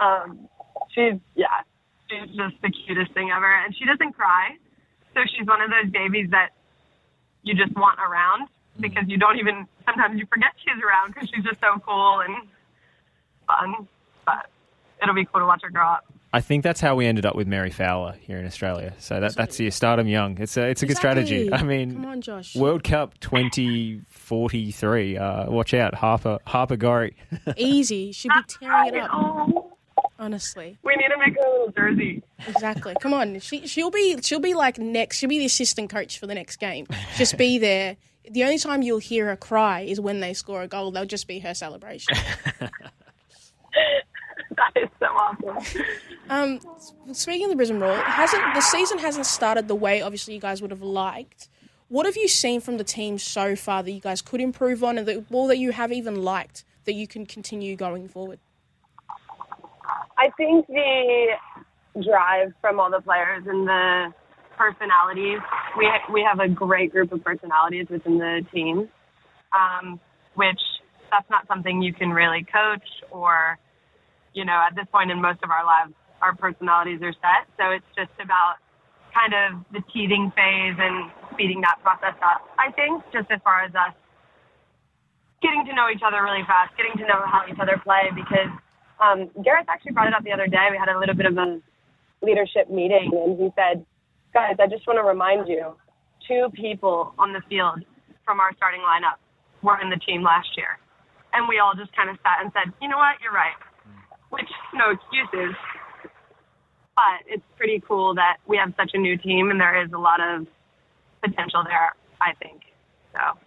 Um, she's yeah, she's just the cutest thing ever, and she doesn't cry. So she's one of those babies that you just want around because you don't even sometimes you forget she's around because she's just so cool and fun. But it'll be cool to watch her grow up. I think that's how we ended up with Mary Fowler here in Australia. So that, that's you start 'em young. It's a it's a good strategy. I mean, Come on, Josh. World Cup twenty forty three. Uh, watch out, Harper Harper Gorry. *laughs* Easy. She'll be tearing it up. Honestly. we need to make her a little jersey. Exactly. Come on. She she'll be she'll be like next. She'll be the assistant coach for the next game. Just be there. The only time you'll hear her cry is when they score a goal. They'll just be her celebration. *laughs* That is so awesome. Um, speaking of the Brisbane Roar, hasn't the season hasn't started the way obviously you guys would have liked. What have you seen from the team so far that you guys could improve on, and the or that you have even liked that you can continue going forward? I think the drive from all the players and the personalities. We ha- we have a great group of personalities within the team, um, which that's not something you can really coach or, you know, at this point in most of our lives, our personalities are set. So it's just about kind of the teething phase and speeding that process up. I think just as far as us getting to know each other really fast, getting to know how each other play because um, Garrath actually brought it up the other day. We had a little bit of a leadership meeting, and he said, "Guys, I just want to remind you, two people on the field from our starting lineup were in the team last year, and we all just kind of sat and said, you know what, you're right." Which no excuses, but it's pretty cool that we have such a new team, and there is a lot of potential there. I think so.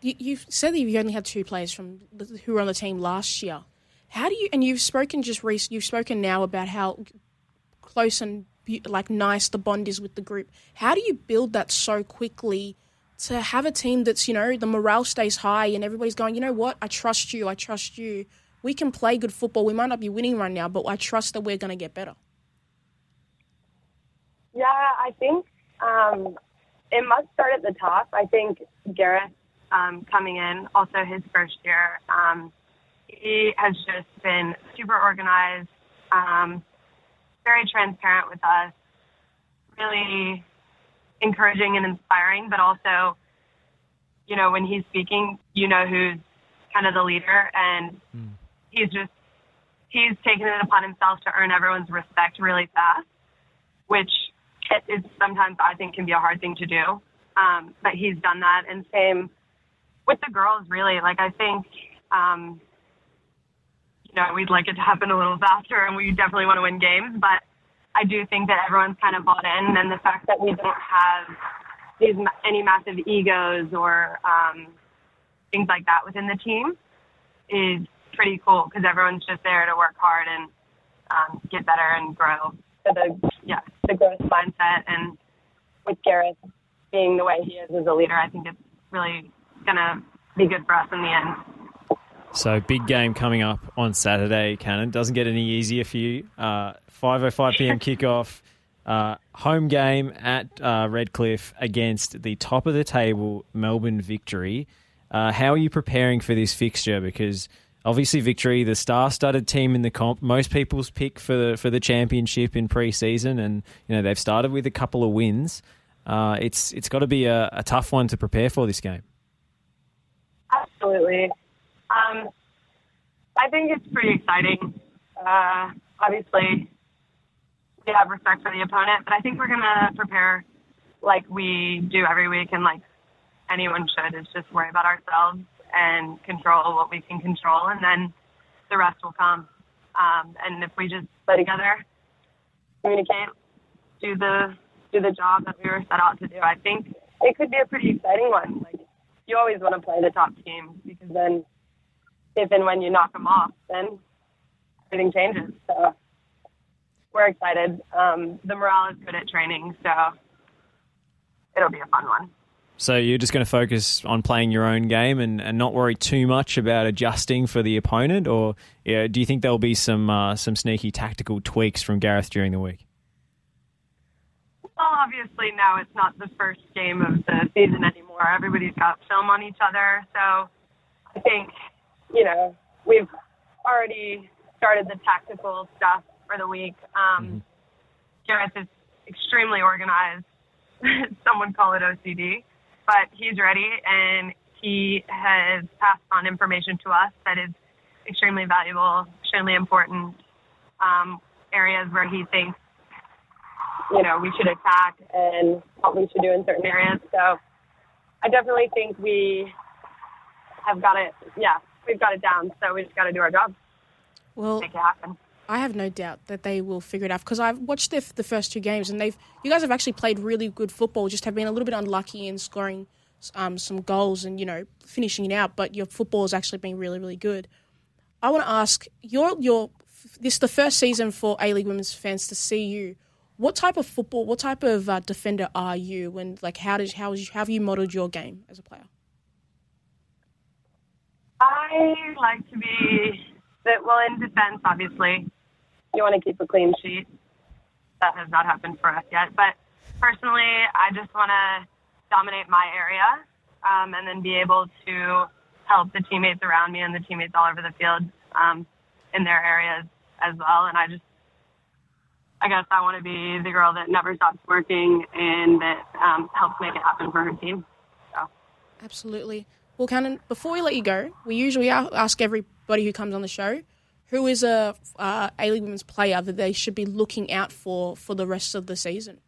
You, you've said that you've only had two players from who were on the team last year. How do you? And you've spoken just recent. You've spoken now about how close and like nice the bond is with the group. How do you build that so quickly to have a team that's you know the morale stays high and everybody's going. You know what? I trust you. I trust you. We can play good football. We might not be winning right now, but I trust that we're going to get better. Yeah, I think um, it must start at the top. I think Garrath um, coming in, also his first year, um, he has just been super organized, um, very transparent with us, really encouraging and inspiring, but also, you know, when he's speaking, you know who's kind of the leader, and he's just he's taken it upon himself to earn everyone's respect really fast, which is sometimes I think can be a hard thing to do. Um, but he's done that, and same with the girls. Really, like I think, um, you know, we'd like it to happen a little faster, and we definitely want to win games. But I do think that everyone's kind of bought in, and the fact that we don't have these any massive egos or um, things like that within the team is pretty cool because everyone's just there to work hard and um, get better and grow. So the yeah, the growth mindset and with Garrath being the way he is as a leader, I think it's really gonna be good for us in the end. So big game coming up on Saturday, Cannon. Doesn't get any easier for you. Uh, 5.05 p.m. *laughs* kickoff. Uh, home game at uh, Redcliffe against the top of the table Melbourne Victory. Uh, how are you preparing for this fixture? Because obviously Victory, the star-studded team in the comp, most people's pick for the for the championship in pre-season, and you know they've started with a couple of wins. Uh, it's it's got to be a, a tough one to prepare for this game. Absolutely. Um, I think it's pretty exciting. Uh, obviously, we have respect for the opponent, but I think we're going to prepare like we do every week and like anyone should, is just worry about ourselves and control what we can control, and then the rest will come. Um, and if we just play together, communicate, do the do the job that we were set out to do, I think it could be a pretty exciting one. Like you always want to play the top team because then if and when you knock them off, then everything changes. So we're excited. Um, the morale is good at training, so it'll be a fun one. So you're just going to focus on playing your own game and, and not worry too much about adjusting for the opponent, or yeah, do you think there'll be some uh, some sneaky tactical tweaks from Garrath during the week? Well, obviously now it's not the first game of the season anymore. Everybody's got film on each other, so I think you know we've already started the tactical stuff for the week. Um, mm-hmm. Garrath is extremely organized. *laughs* Someone call it OCD but he's ready and he has passed on information to us that is extremely valuable, extremely important um, areas where he thinks, you know, we should attack and what we should do in certain areas. So I definitely think we have got it. Yeah, we've got it down. So we just got to do our job. Well, make it happen. I have no doubt that they will figure it out because I've watched the, the first two games and they've you guys have actually played really good football. Just have been a little bit unlucky in scoring um, some goals and you know finishing it out. But your football has actually been really really good. I want to ask your your this is the first season for A League Women's fans to see you. What type of football? What type of uh, defender are you? And like, how did how, how have you modeled your game as a player? I like to be well in defense, obviously you want to keep a clean sheet. That has not happened for us yet. But personally, I just want to dominate my area um, and then be able to help the teammates around me and the teammates all over the field um, in their areas as well. And I just, I guess I want to be the girl that never stops working and that um, helps make it happen for her team. So. Absolutely. Well, Cannon, before we let you go, we usually ask everybody who comes on the show who is a uh, A League Women's player that they should be looking out for for the rest of the season?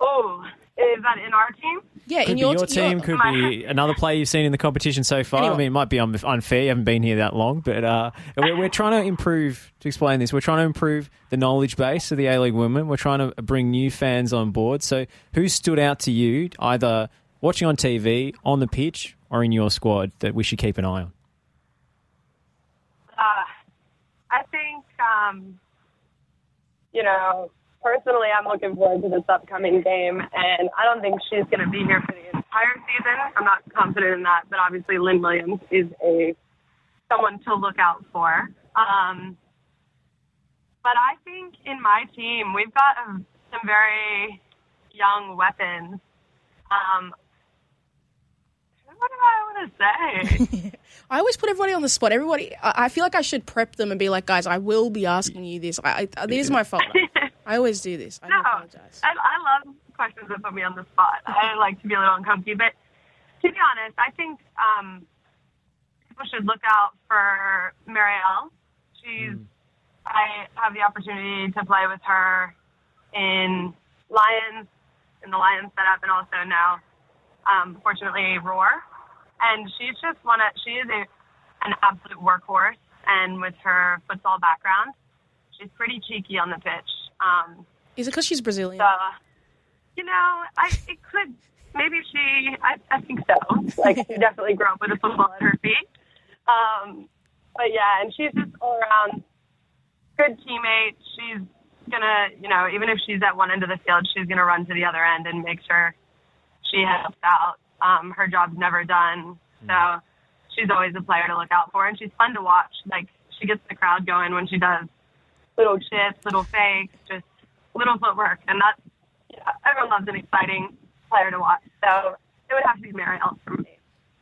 Oh, is that in our team? Yeah, could in your, your, team. Could be another player you've seen in the competition so far. Anyway. I mean, it might be unfair. You haven't been here that long, but uh, we're, we're, trying to improve. To explain this, we're trying to improve the knowledge base of the A League Women. We're trying to bring new fans on board. So, who stood out to you, either watching on TV, on the pitch, or in your squad, that we should keep an eye on? Uh, I think, um, you know, personally, I'm looking forward to this upcoming game, and I don't think she's going to be here for the entire season. I'm not confident in that, but obviously, Lynn Williams is a someone to look out for. Um, but I think in my team, we've got a, some very young weapons. Um, what do I want to say? *laughs* I always put everybody on the spot. Everybody, I feel like I should prep them and be like, guys, I will be asking you this. I, I, *laughs* it is my fault. I always do this. I no, apologize. I, I love questions that put me on the spot. I *laughs* like to be a little uncomfortable, but to be honest, I think um, people should look out for Marielle. She's. Mm. I have the opportunity to play with her in Lions, in the Lions setup, and also now, um, fortunately, Roar and she's just one of she is a an absolute workhorse, and with her futsal background, she's pretty cheeky on the pitch. Um, is it because she's Brazilian? So, you know, I it could maybe she I, I think so. *laughs* Like she definitely grew up with a football at her feet. Um, but yeah, and she's just all around good teammate. She's gonna, you know, even if she's at one end of the field, she's gonna run to the other end and make sure she helps out. Um, her job's never done, so she's always a player to look out for, and she's fun to watch. Like she gets the crowd going when she does little shifts, little fakes, just little footwork, and that's yeah, everyone loves an exciting player to watch. So it would have to be Marielle for me.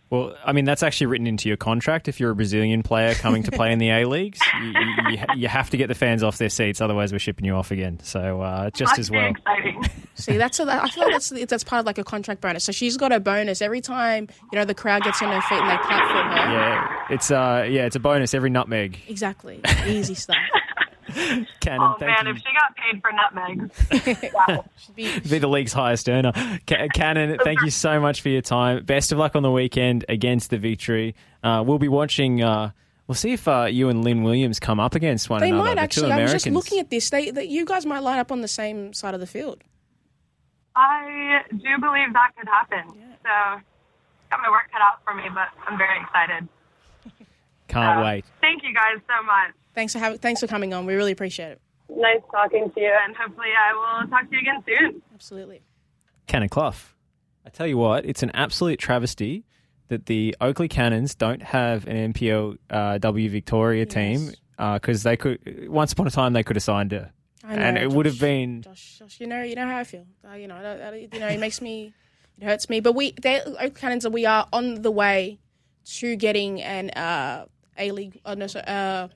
Well, I mean, that's actually written into your contract. If you're a Brazilian player coming to play in the A *laughs* leagues, you, you, you, have to get the fans off their seats, otherwise we're shipping you off again. So uh, just Must as well. Exciting. *laughs* See, that's a, I feel like that's that's part of like a contract bonus. So she's got a bonus every time you know the crowd gets on their feet and they clap for her. Yeah, it's uh yeah, it's a bonus every nutmeg. Exactly, easy stuff. *laughs* *laughs* Cannon, oh thank man, you. if she got paid for nutmegs, *laughs* wow. be, be the league's highest earner. *laughs* Cannon, thank you so much for your time. Best of luck on the weekend against the victory. Uh, we'll be watching. Uh, we'll see if uh, you and Lynn Williams come up against one they another. They might the actually. Two I was just looking at this. They, that you guys might line up on the same side of the field. I do believe that could happen. So got my work cut out for me, but I'm very excited. Can't Uh, wait. Thank you guys so much. Thanks for having, thanks for coming on. We really appreciate it. Nice talking to you, and hopefully I will talk to you again soon. Absolutely. Cannon Clough. I tell you what, it's an absolute travesty that the Oakleigh Cannons don't have an NPL uh, W Victoria team because they could. Once upon a time, they could have signed her, I know, and it would have been. Josh, Josh, you know, you know how I feel. Uh, you know, that, that- you know, it makes me, it hurts me. But we, they, Oak Cannons, we are on the way to getting an uh, A League. Uh, no, uh,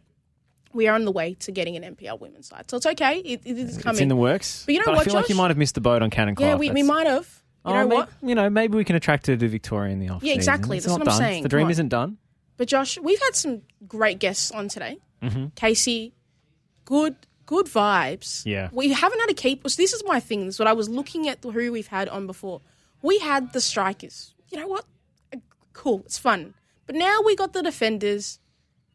we are on the way to getting an NPL women's side, so it's okay. It, it is coming. It's in the works. But you know I what, feel like you might have missed the boat on Cannon Clough. yeah, we, we might have. You Oh, know may- what? You know, maybe we can attract her to Victoria in the off Yeah, exactly. That's what I'm done. saying. The dream isn't done. But Josh, we've had some great guests on today. Mm-hmm. Casey, good good vibes. Yeah. We haven't had a keep. So this is my thing. This is what I was looking at who we've had on before. We had the strikers. You know what? Cool. It's fun. But now we got the defenders,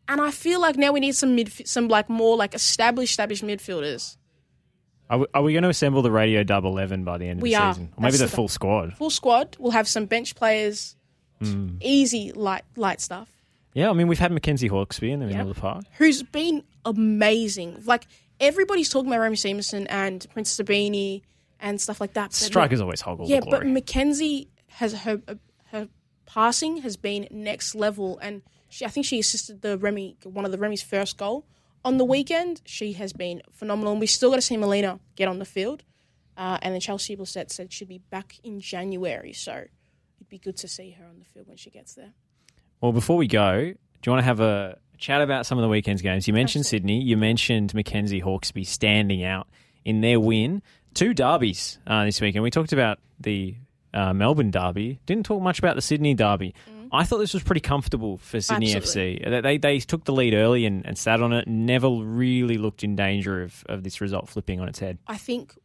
and I feel like now we need some mid, some like more like established, established midfielders. Are we, are we going to assemble the radio dub eleven by the end of We the are. season, or maybe the the- full squad? Full squad. We'll have some bench players. Hmm. Easy light light stuff. Yeah, I mean we've had Mackenzie Hawkesby in the middle Yep. of the park. who's been amazing. Like everybody's talking about Remy Siemsen and Princess Ibini and stuff like that. Strikers always hoggle yeah, but Mackenzie has her her passing has been next level, and she I think she assisted the Remy one of the Remy's first goal on the weekend. She has been phenomenal, and we still got to see Melina get on the field. Uh, and then Chelsea Blissett said she'd be back in January, so it'd be good to see her on the field when she gets there. Well, before we go, do you want to have a chat about some of the weekend's games? You mentioned Sydney. You mentioned Mackenzie Hawkesby standing out in their win. Two derbies uh, this weekend. We talked about the uh, Melbourne derby. Didn't talk much about the Sydney derby. I thought this was pretty comfortable for Sydney. Absolutely. FC. They, they, they took the lead early and, and sat on it. Never really looked in danger of, of this result flipping on its head. I think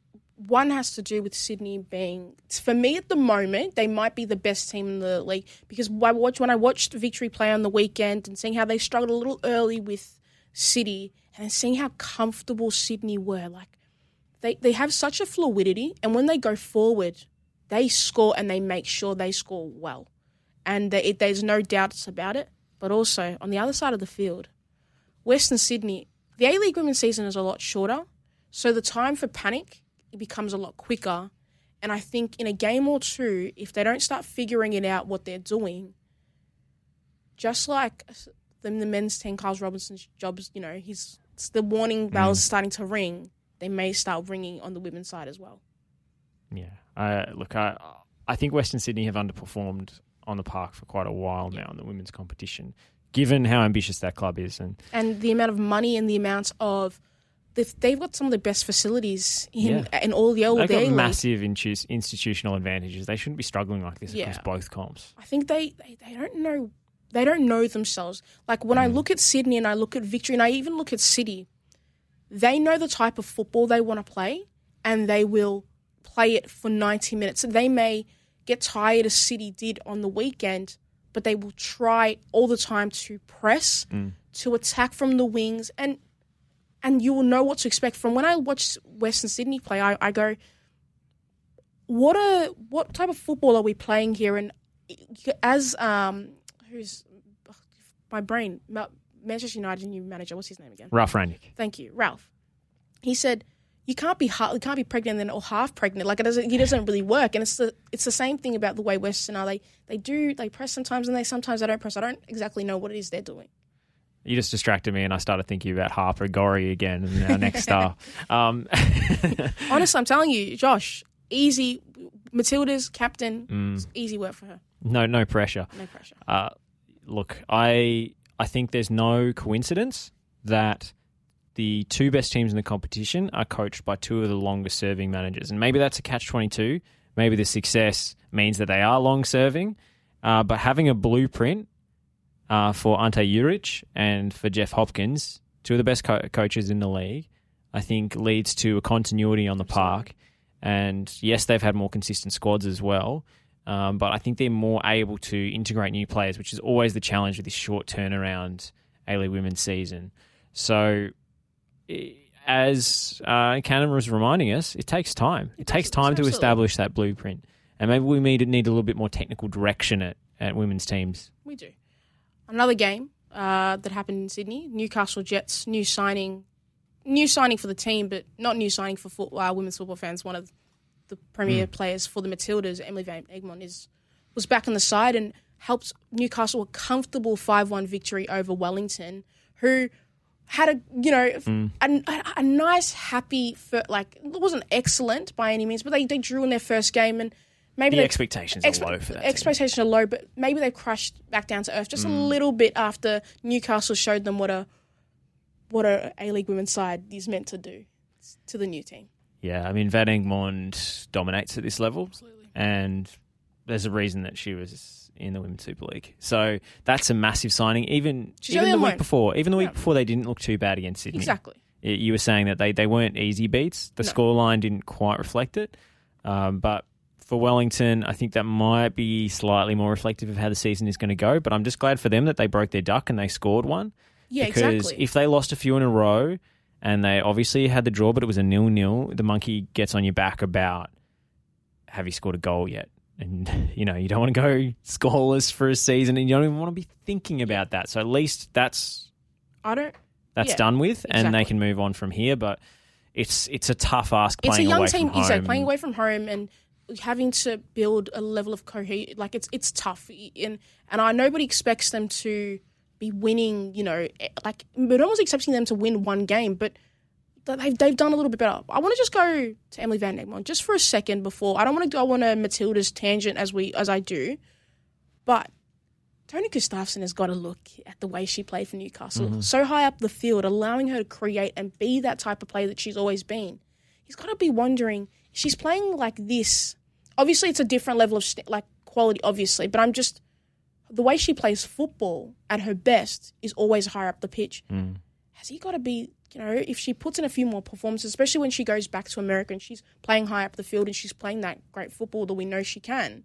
one has to do with Sydney being, for me at the moment, they might be the best team in the league because I watch when I watched Victory play on the weekend and seeing how they struggled a little early with City and seeing how comfortable Sydney were, like they they have such a fluidity and when they go forward, they score and they make sure they score well, and it, there's no doubts about it. But also on the other side of the field, Western Sydney, the A League women's season is a lot shorter, so the time for panic it becomes a lot quicker. And I think in a game or two, if they don't start figuring it out what they're doing, just like the, the men's team, Carl Robinson's jobs, you know, he's the warning bells starting to ring. They may start ringing on the women's side as well. Yeah. Uh, look, I, I think Western Sydney have underperformed on the park for quite a while now in the women's competition, given how ambitious that club is. And And the amount of money and the amount of they've, got some of the best facilities in Yeah. in all the old. they've got massive intu- institutional advantages. They shouldn't be struggling like this Yeah. across both comps. I think they, they, they don't know they don't know themselves. Like when I mm. look at Sydney and I look at Victory and I even look at City, they know the type of football they want to play and they will play it for 90 minutes. They may get tired as City did on the weekend, but they will try all the time to press, to attack from the wings and and you will know what to expect from when I watch Western Sydney play. I, I go, what a what type of football are we playing here? And as um, who's my brain Manchester United new manager? What's his name again? Ralph Rangnick. Thank you, Ralph. He said you can't be ha- you can't be pregnant then or half pregnant. Like it doesn't it doesn't really work. And it's the it's the same thing about the way Western are. They they do they press sometimes and they sometimes they don't press. I don't exactly know what it is they're doing. You just distracted me, and I started thinking about Harper Gorry again, and our next star. *laughs* Um, *laughs* Honestly, I'm telling you, Josh, easy. Matilda's captain, Mm. easy work for her. no, no pressure. No pressure. Uh, look, I I think there's no coincidence that the two best teams in the competition are coached by two of the longest serving managers, and maybe that's a catch twenty two. Maybe the success means that they are long serving, uh, but having a blueprint uh, for Ante Juric and for Jeff Hopkins, two of the best co- coaches in the league, I think leads to a continuity on the park. And yes, they've had more consistent squads as well. Um, but I think they're more able to integrate new players, which is always the challenge with this short turnaround A League women's season. So, as uh, Cannon was reminding us, it takes time. It, takes time to establish that blueprint, and maybe we need need a little bit more technical direction at, at women's teams. We do. Another game uh, that happened in Sydney: Newcastle Jets new signing, new signing for the team, but not new signing for foot, uh, women's football fans. One of the premier players for the Matildas, Emily Van Egmond, is was back on the side and helped Newcastle a comfortable five-one victory over Wellington, who had a you know a, a, a nice happy like it wasn't excellent by any means, but they, they drew in their first game and maybe The they expectations Expe- are low for that. team. Expectations are low, but maybe they've crashed back down to earth just a mm. little bit after Newcastle showed them what a what a A League women's side is meant to do to the new team. Yeah, I mean, Van Egmond dominates at this level, and there's a reason that she was in the Women's Super League. So that's a massive signing. Even She's even the week before, even the week Yeah. before, they didn't look too bad against Sydney. Exactly. You were saying that they, they weren't easy beats. The No. scoreline didn't quite reflect it, um, but. For Wellington, I think that might be slightly more reflective of how the season is going to go. But I'm just glad for them that they broke their duck and they scored one. Yeah, because exactly. if they lost a few in a row and they obviously had the draw, but it was a nil nil, the monkey gets on your back about have you scored a goal yet? And *laughs* you know you don't want to go scoreless for a season, and you don't even want to be thinking about that. So at least that's I don't. that's Yeah, done with, and they can move on from here. But it's it's a tough ask It's a playing young away team. from home. Exactly, playing away from home and having to build a level of cohesion. Like it's it's tough, and and I nobody expects them to be winning. You know, eh, like but almost expecting them to win one game, but. They've, they've done a little bit better. I want to just go to Emily Van Egmond just for a second before I don't want to go on a Matilda's tangent as we as I do, but Tony Gustafsson has got to look at the way she played for Newcastle. Mm-hmm. So high up the field, allowing her to create and be that type of player that she's always been. He's got to be wondering, she's playing like this. Obviously, it's a different level of st- like quality, obviously, but I'm just the way she plays football at her best is always higher up the pitch. Mm. Has he got to be, you know, if she puts in a few more performances, especially when she goes back to America and she's playing high up the field and she's playing that great football that we know she can,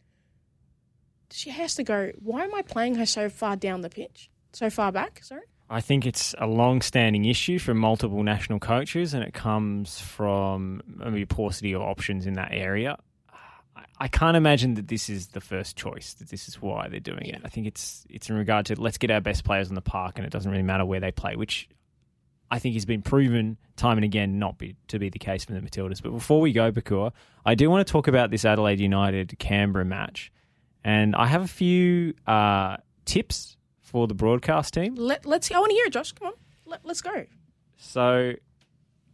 she has to go, why am I playing her so far down the pitch? So far back, sorry? I think it's a long-standing issue for multiple national coaches, and it comes from a paucity of options in that area. I- I can't imagine that this is the first choice. That this is why they're doing it. I think it's it's in regard to let's get our best players on the park, and it doesn't really matter where they play, which I think he's been proven time and again not be, to be the case for the Matildas. But before we go, Bakur, I do want to talk about this Adelaide United Canberra match, and I have a few uh, tips for the broadcast team. Let, let's, I want to hear it, Josh. Come on. Let, let's go. So,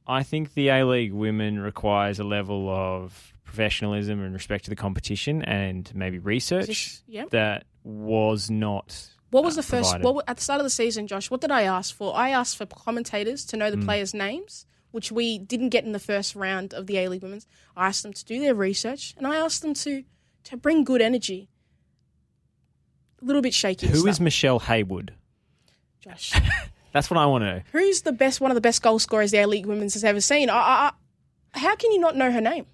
I think the A League women requires a level of professionalism and respect to the competition, and maybe research This- yeah. that was not. What was uh, the first? provided. What at the start of the season, Josh? What did I ask for? I asked for commentators to know the players' names, which we didn't get in the first round of the A League Women's. I asked them to do their research, and I asked them to to bring good energy. A little bit shaky. Who is Michelle Haywood? Josh? *laughs* That's what I want to know. Who's the best? One of the best goal scorers the A League Women's has ever seen. I, I, I, how can you not know her name?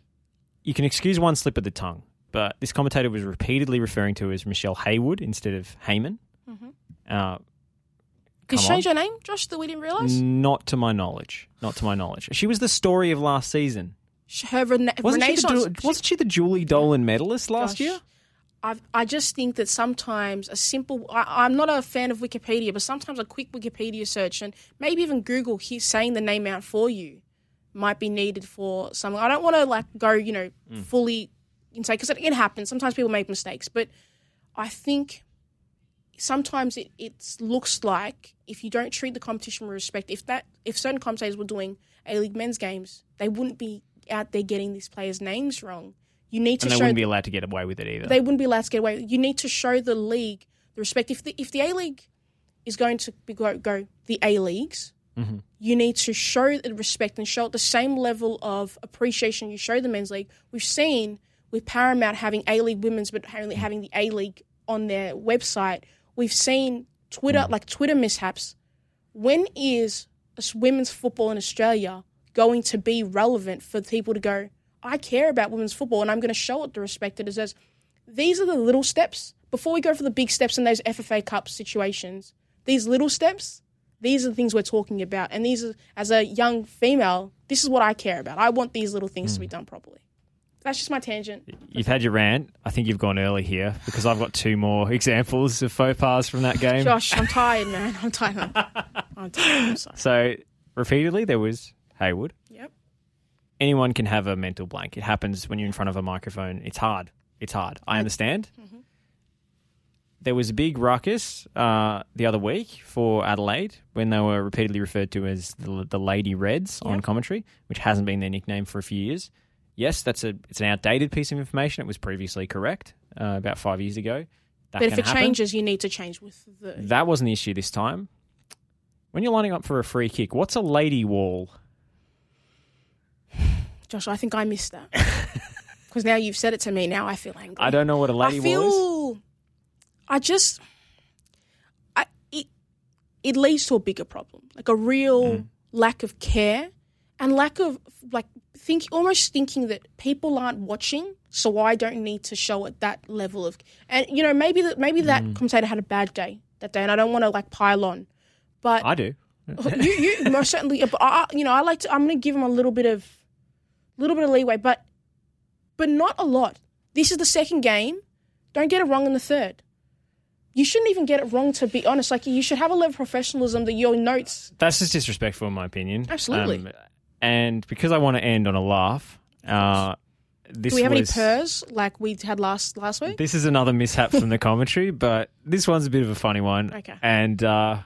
You can excuse one slip of the tongue, but this commentator was repeatedly referring to her as Michelle Haywood instead of Heyman. Mm-hmm. Uh, Did she change her name, Josh? That we didn't realize. not to my knowledge. Not to my knowledge. She was the story of last season. Her rena- Wasn't she, the, wasn't she the Julie Dolan medalist last year? I I just think that sometimes a simple. I, I'm not a fan of Wikipedia, but sometimes a quick Wikipedia search and maybe even Google saying the name out for you might be needed for something. I don't want to like go, you know, fully insane because it, it happens. Sometimes people make mistakes, but I think sometimes it, it looks like if you don't treat the competition with respect, if that if certain commentators were doing A League men's games, they wouldn't be out there getting these players' names wrong. You need to And they show wouldn't be allowed to get away with it either. they wouldn't be allowed to get away. You need to show the league the respect. If the if the A League is going to be, go, go the A Leagues, Mm-hmm. you need to show the respect and show the same level of appreciation you show the men's league. We've seen with Paramount having A League women's, but only having the A League on their website. We've seen Twitter Mm. like Twitter mishaps. When is women's football in Australia going to be relevant for people to go? I care about women's football, and I'm going to show it the respect it deserves these are the little steps before we go for the big steps in those FFA Cup situations. These little steps, these are the things we're talking about, and these are as a young female, this is what I care about. I want these little things to be done properly. That's just my tangent. You've had your rant. I think you've gone early here because I've got two more *laughs* examples of faux pas from that game. Josh, I'm tired, man. I'm tired. I'm tired. I'm. So repeatedly there was Haywood. Yep. Anyone can have a mental blank. It happens when you're in front of a microphone. It's hard. It's hard. I understand. There was a big ruckus uh, the other week for Adelaide when they were repeatedly referred to as the, the Lady Reds on commentary, which hasn't been their nickname for a few years. Yes, that's a it's an outdated piece of information. It was previously correct uh, about five years ago. That But if it happen. changes, you need to change with the. that wasn't the issue this time. When you're lining up for a free kick, what's a lady wall? Josh, I think I missed that. *laughs* Because now you've said it to me. Now I feel angry. I don't know what a lady I feel. wall is. I just. I it it leads to a bigger problem, like a real Mm. lack of care and lack of like think almost thinking that people aren't watching, so I don't need to show it that level of. And you know, maybe that maybe that Mm. commentator had a bad day that day, and I don't want to like pile on, but I do. *laughs* you, you most certainly. But I, you know, I like to. I'm going to give him a little bit of, little bit of leeway, but, but not a lot. This is the second game. Don't get it wrong in the third. You shouldn't even get it wrong. To be honest, like you should have a level of professionalism that your notes. That's just disrespectful, in my opinion. Absolutely. Um, and because I want to end on a laugh, uh, this Do we have was, any purrs like we had last last week? This is another mishap from the *laughs* commentary, but this one's a bit of a funny one. Okay. And uh,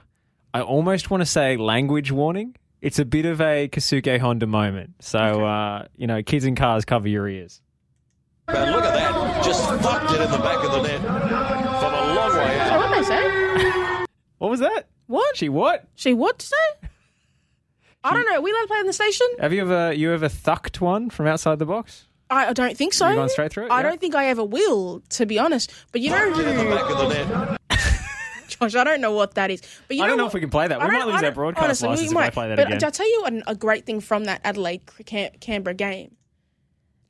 I almost want to say language warning. It's a bit of a Keisuke Honda moment. So, uh, you know, kids in cars, cover your ears. And look at that. Just fucked it in the back of the net from a long way out. what did I say? What was that? What She what? she what to say? I don't know. Are we allowed to play in the station? Have you ever you ever thucked one from outside the box? I, I don't think so. You've gone straight through it? I Yeah. don't think I ever will, to be honest. But you know In the who? back of the net. *laughs* Josh, I don't know what that is. But you I don't know if we can play that. We I might don't- lose I our don't- broadcast honestly, we license if might. I play that but again. I'll tell you an, a great thing from that Adelaide Cam- Canberra game.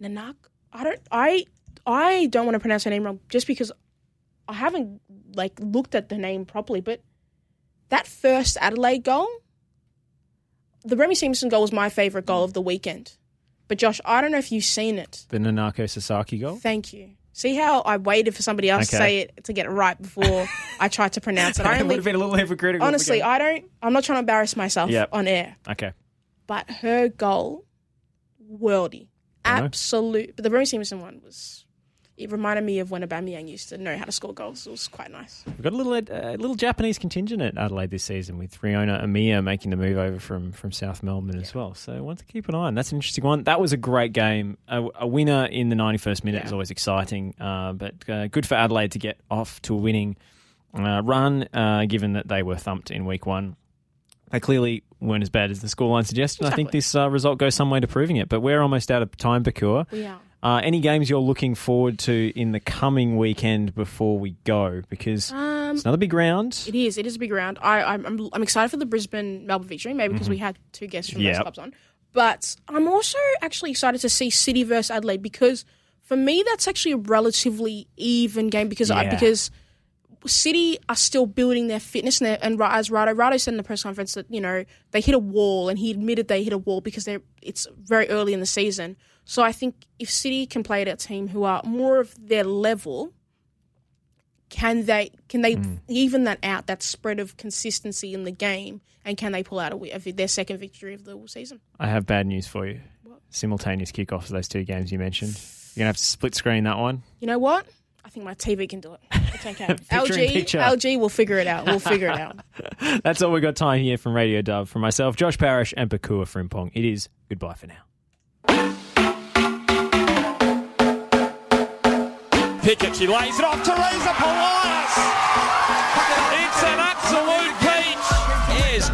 Nanak, I don't, I, I don't want to pronounce her name wrong just because I haven't like looked at the name properly. But that first Adelaide goal, the Remy Simpson goal was my favorite goal of the weekend. But Josh, I don't know if you've seen it. The Nanako Sasaki goal. Thank you. See how I waited for somebody else to say it to get it right before I tried to pronounce it. *laughs* I it would only, have been a little hypocritical. honestly, I don't. I'm not trying to embarrass myself Yep. on air, okay. but her goal, worldy, uh-huh. absolute. But the Remy Stevenson one was. It reminded me of when Aubameyang used to know how to score goals. It was quite nice. We've got a little uh, little Japanese contingent at Adelaide this season with Riona Amiya making the move over from, from South Melbourne as well. So one to keep an eye on. That's an interesting one. That was a great game. A, a winner in the 91st minute Yeah. is always exciting, uh, but uh, good for Adelaide to get off to a winning uh, run, uh, given that they were thumped in week one. They clearly weren't as bad as the scoreline suggested. I think this uh, result goes some way to proving it. But we're almost out of time, Bakura. We are. Uh, any games you're looking forward to in the coming weekend before we go? Because Um, it's another big round. It is. It is a big round. I, I'm, I'm, I'm excited for the Brisbane Melbourne victory, maybe because we had two guests from those Mm-hmm. Clubs on. But I'm also actually excited to see City versus Adelaide because for me that's actually a relatively even game because I, because City are still building their fitness and, their, and as Rado Rado said in the press conference that you know they hit a wall and he admitted they hit a wall because they're it's very early in the season. So I think if City can play at a team who are more of their level, can they can they Hmm. even that out that spread of consistency in the game and can they pull out a, a, their second victory of the season? I have bad news for you. Simultaneous kickoffs of those two games you mentioned. You're gonna have to split screen that one. You know what? I think my TV can do it. It's okay. LG, *laughs* picture. LG will figure it out. We'll figure it out. *laughs* That's all we got time here from Radio Dove. From myself, Josh Parrish, and Pakua Frimpong. It is goodbye for now. Pickett, she lays it off. Teresa Polias. It's an absolute peach. Is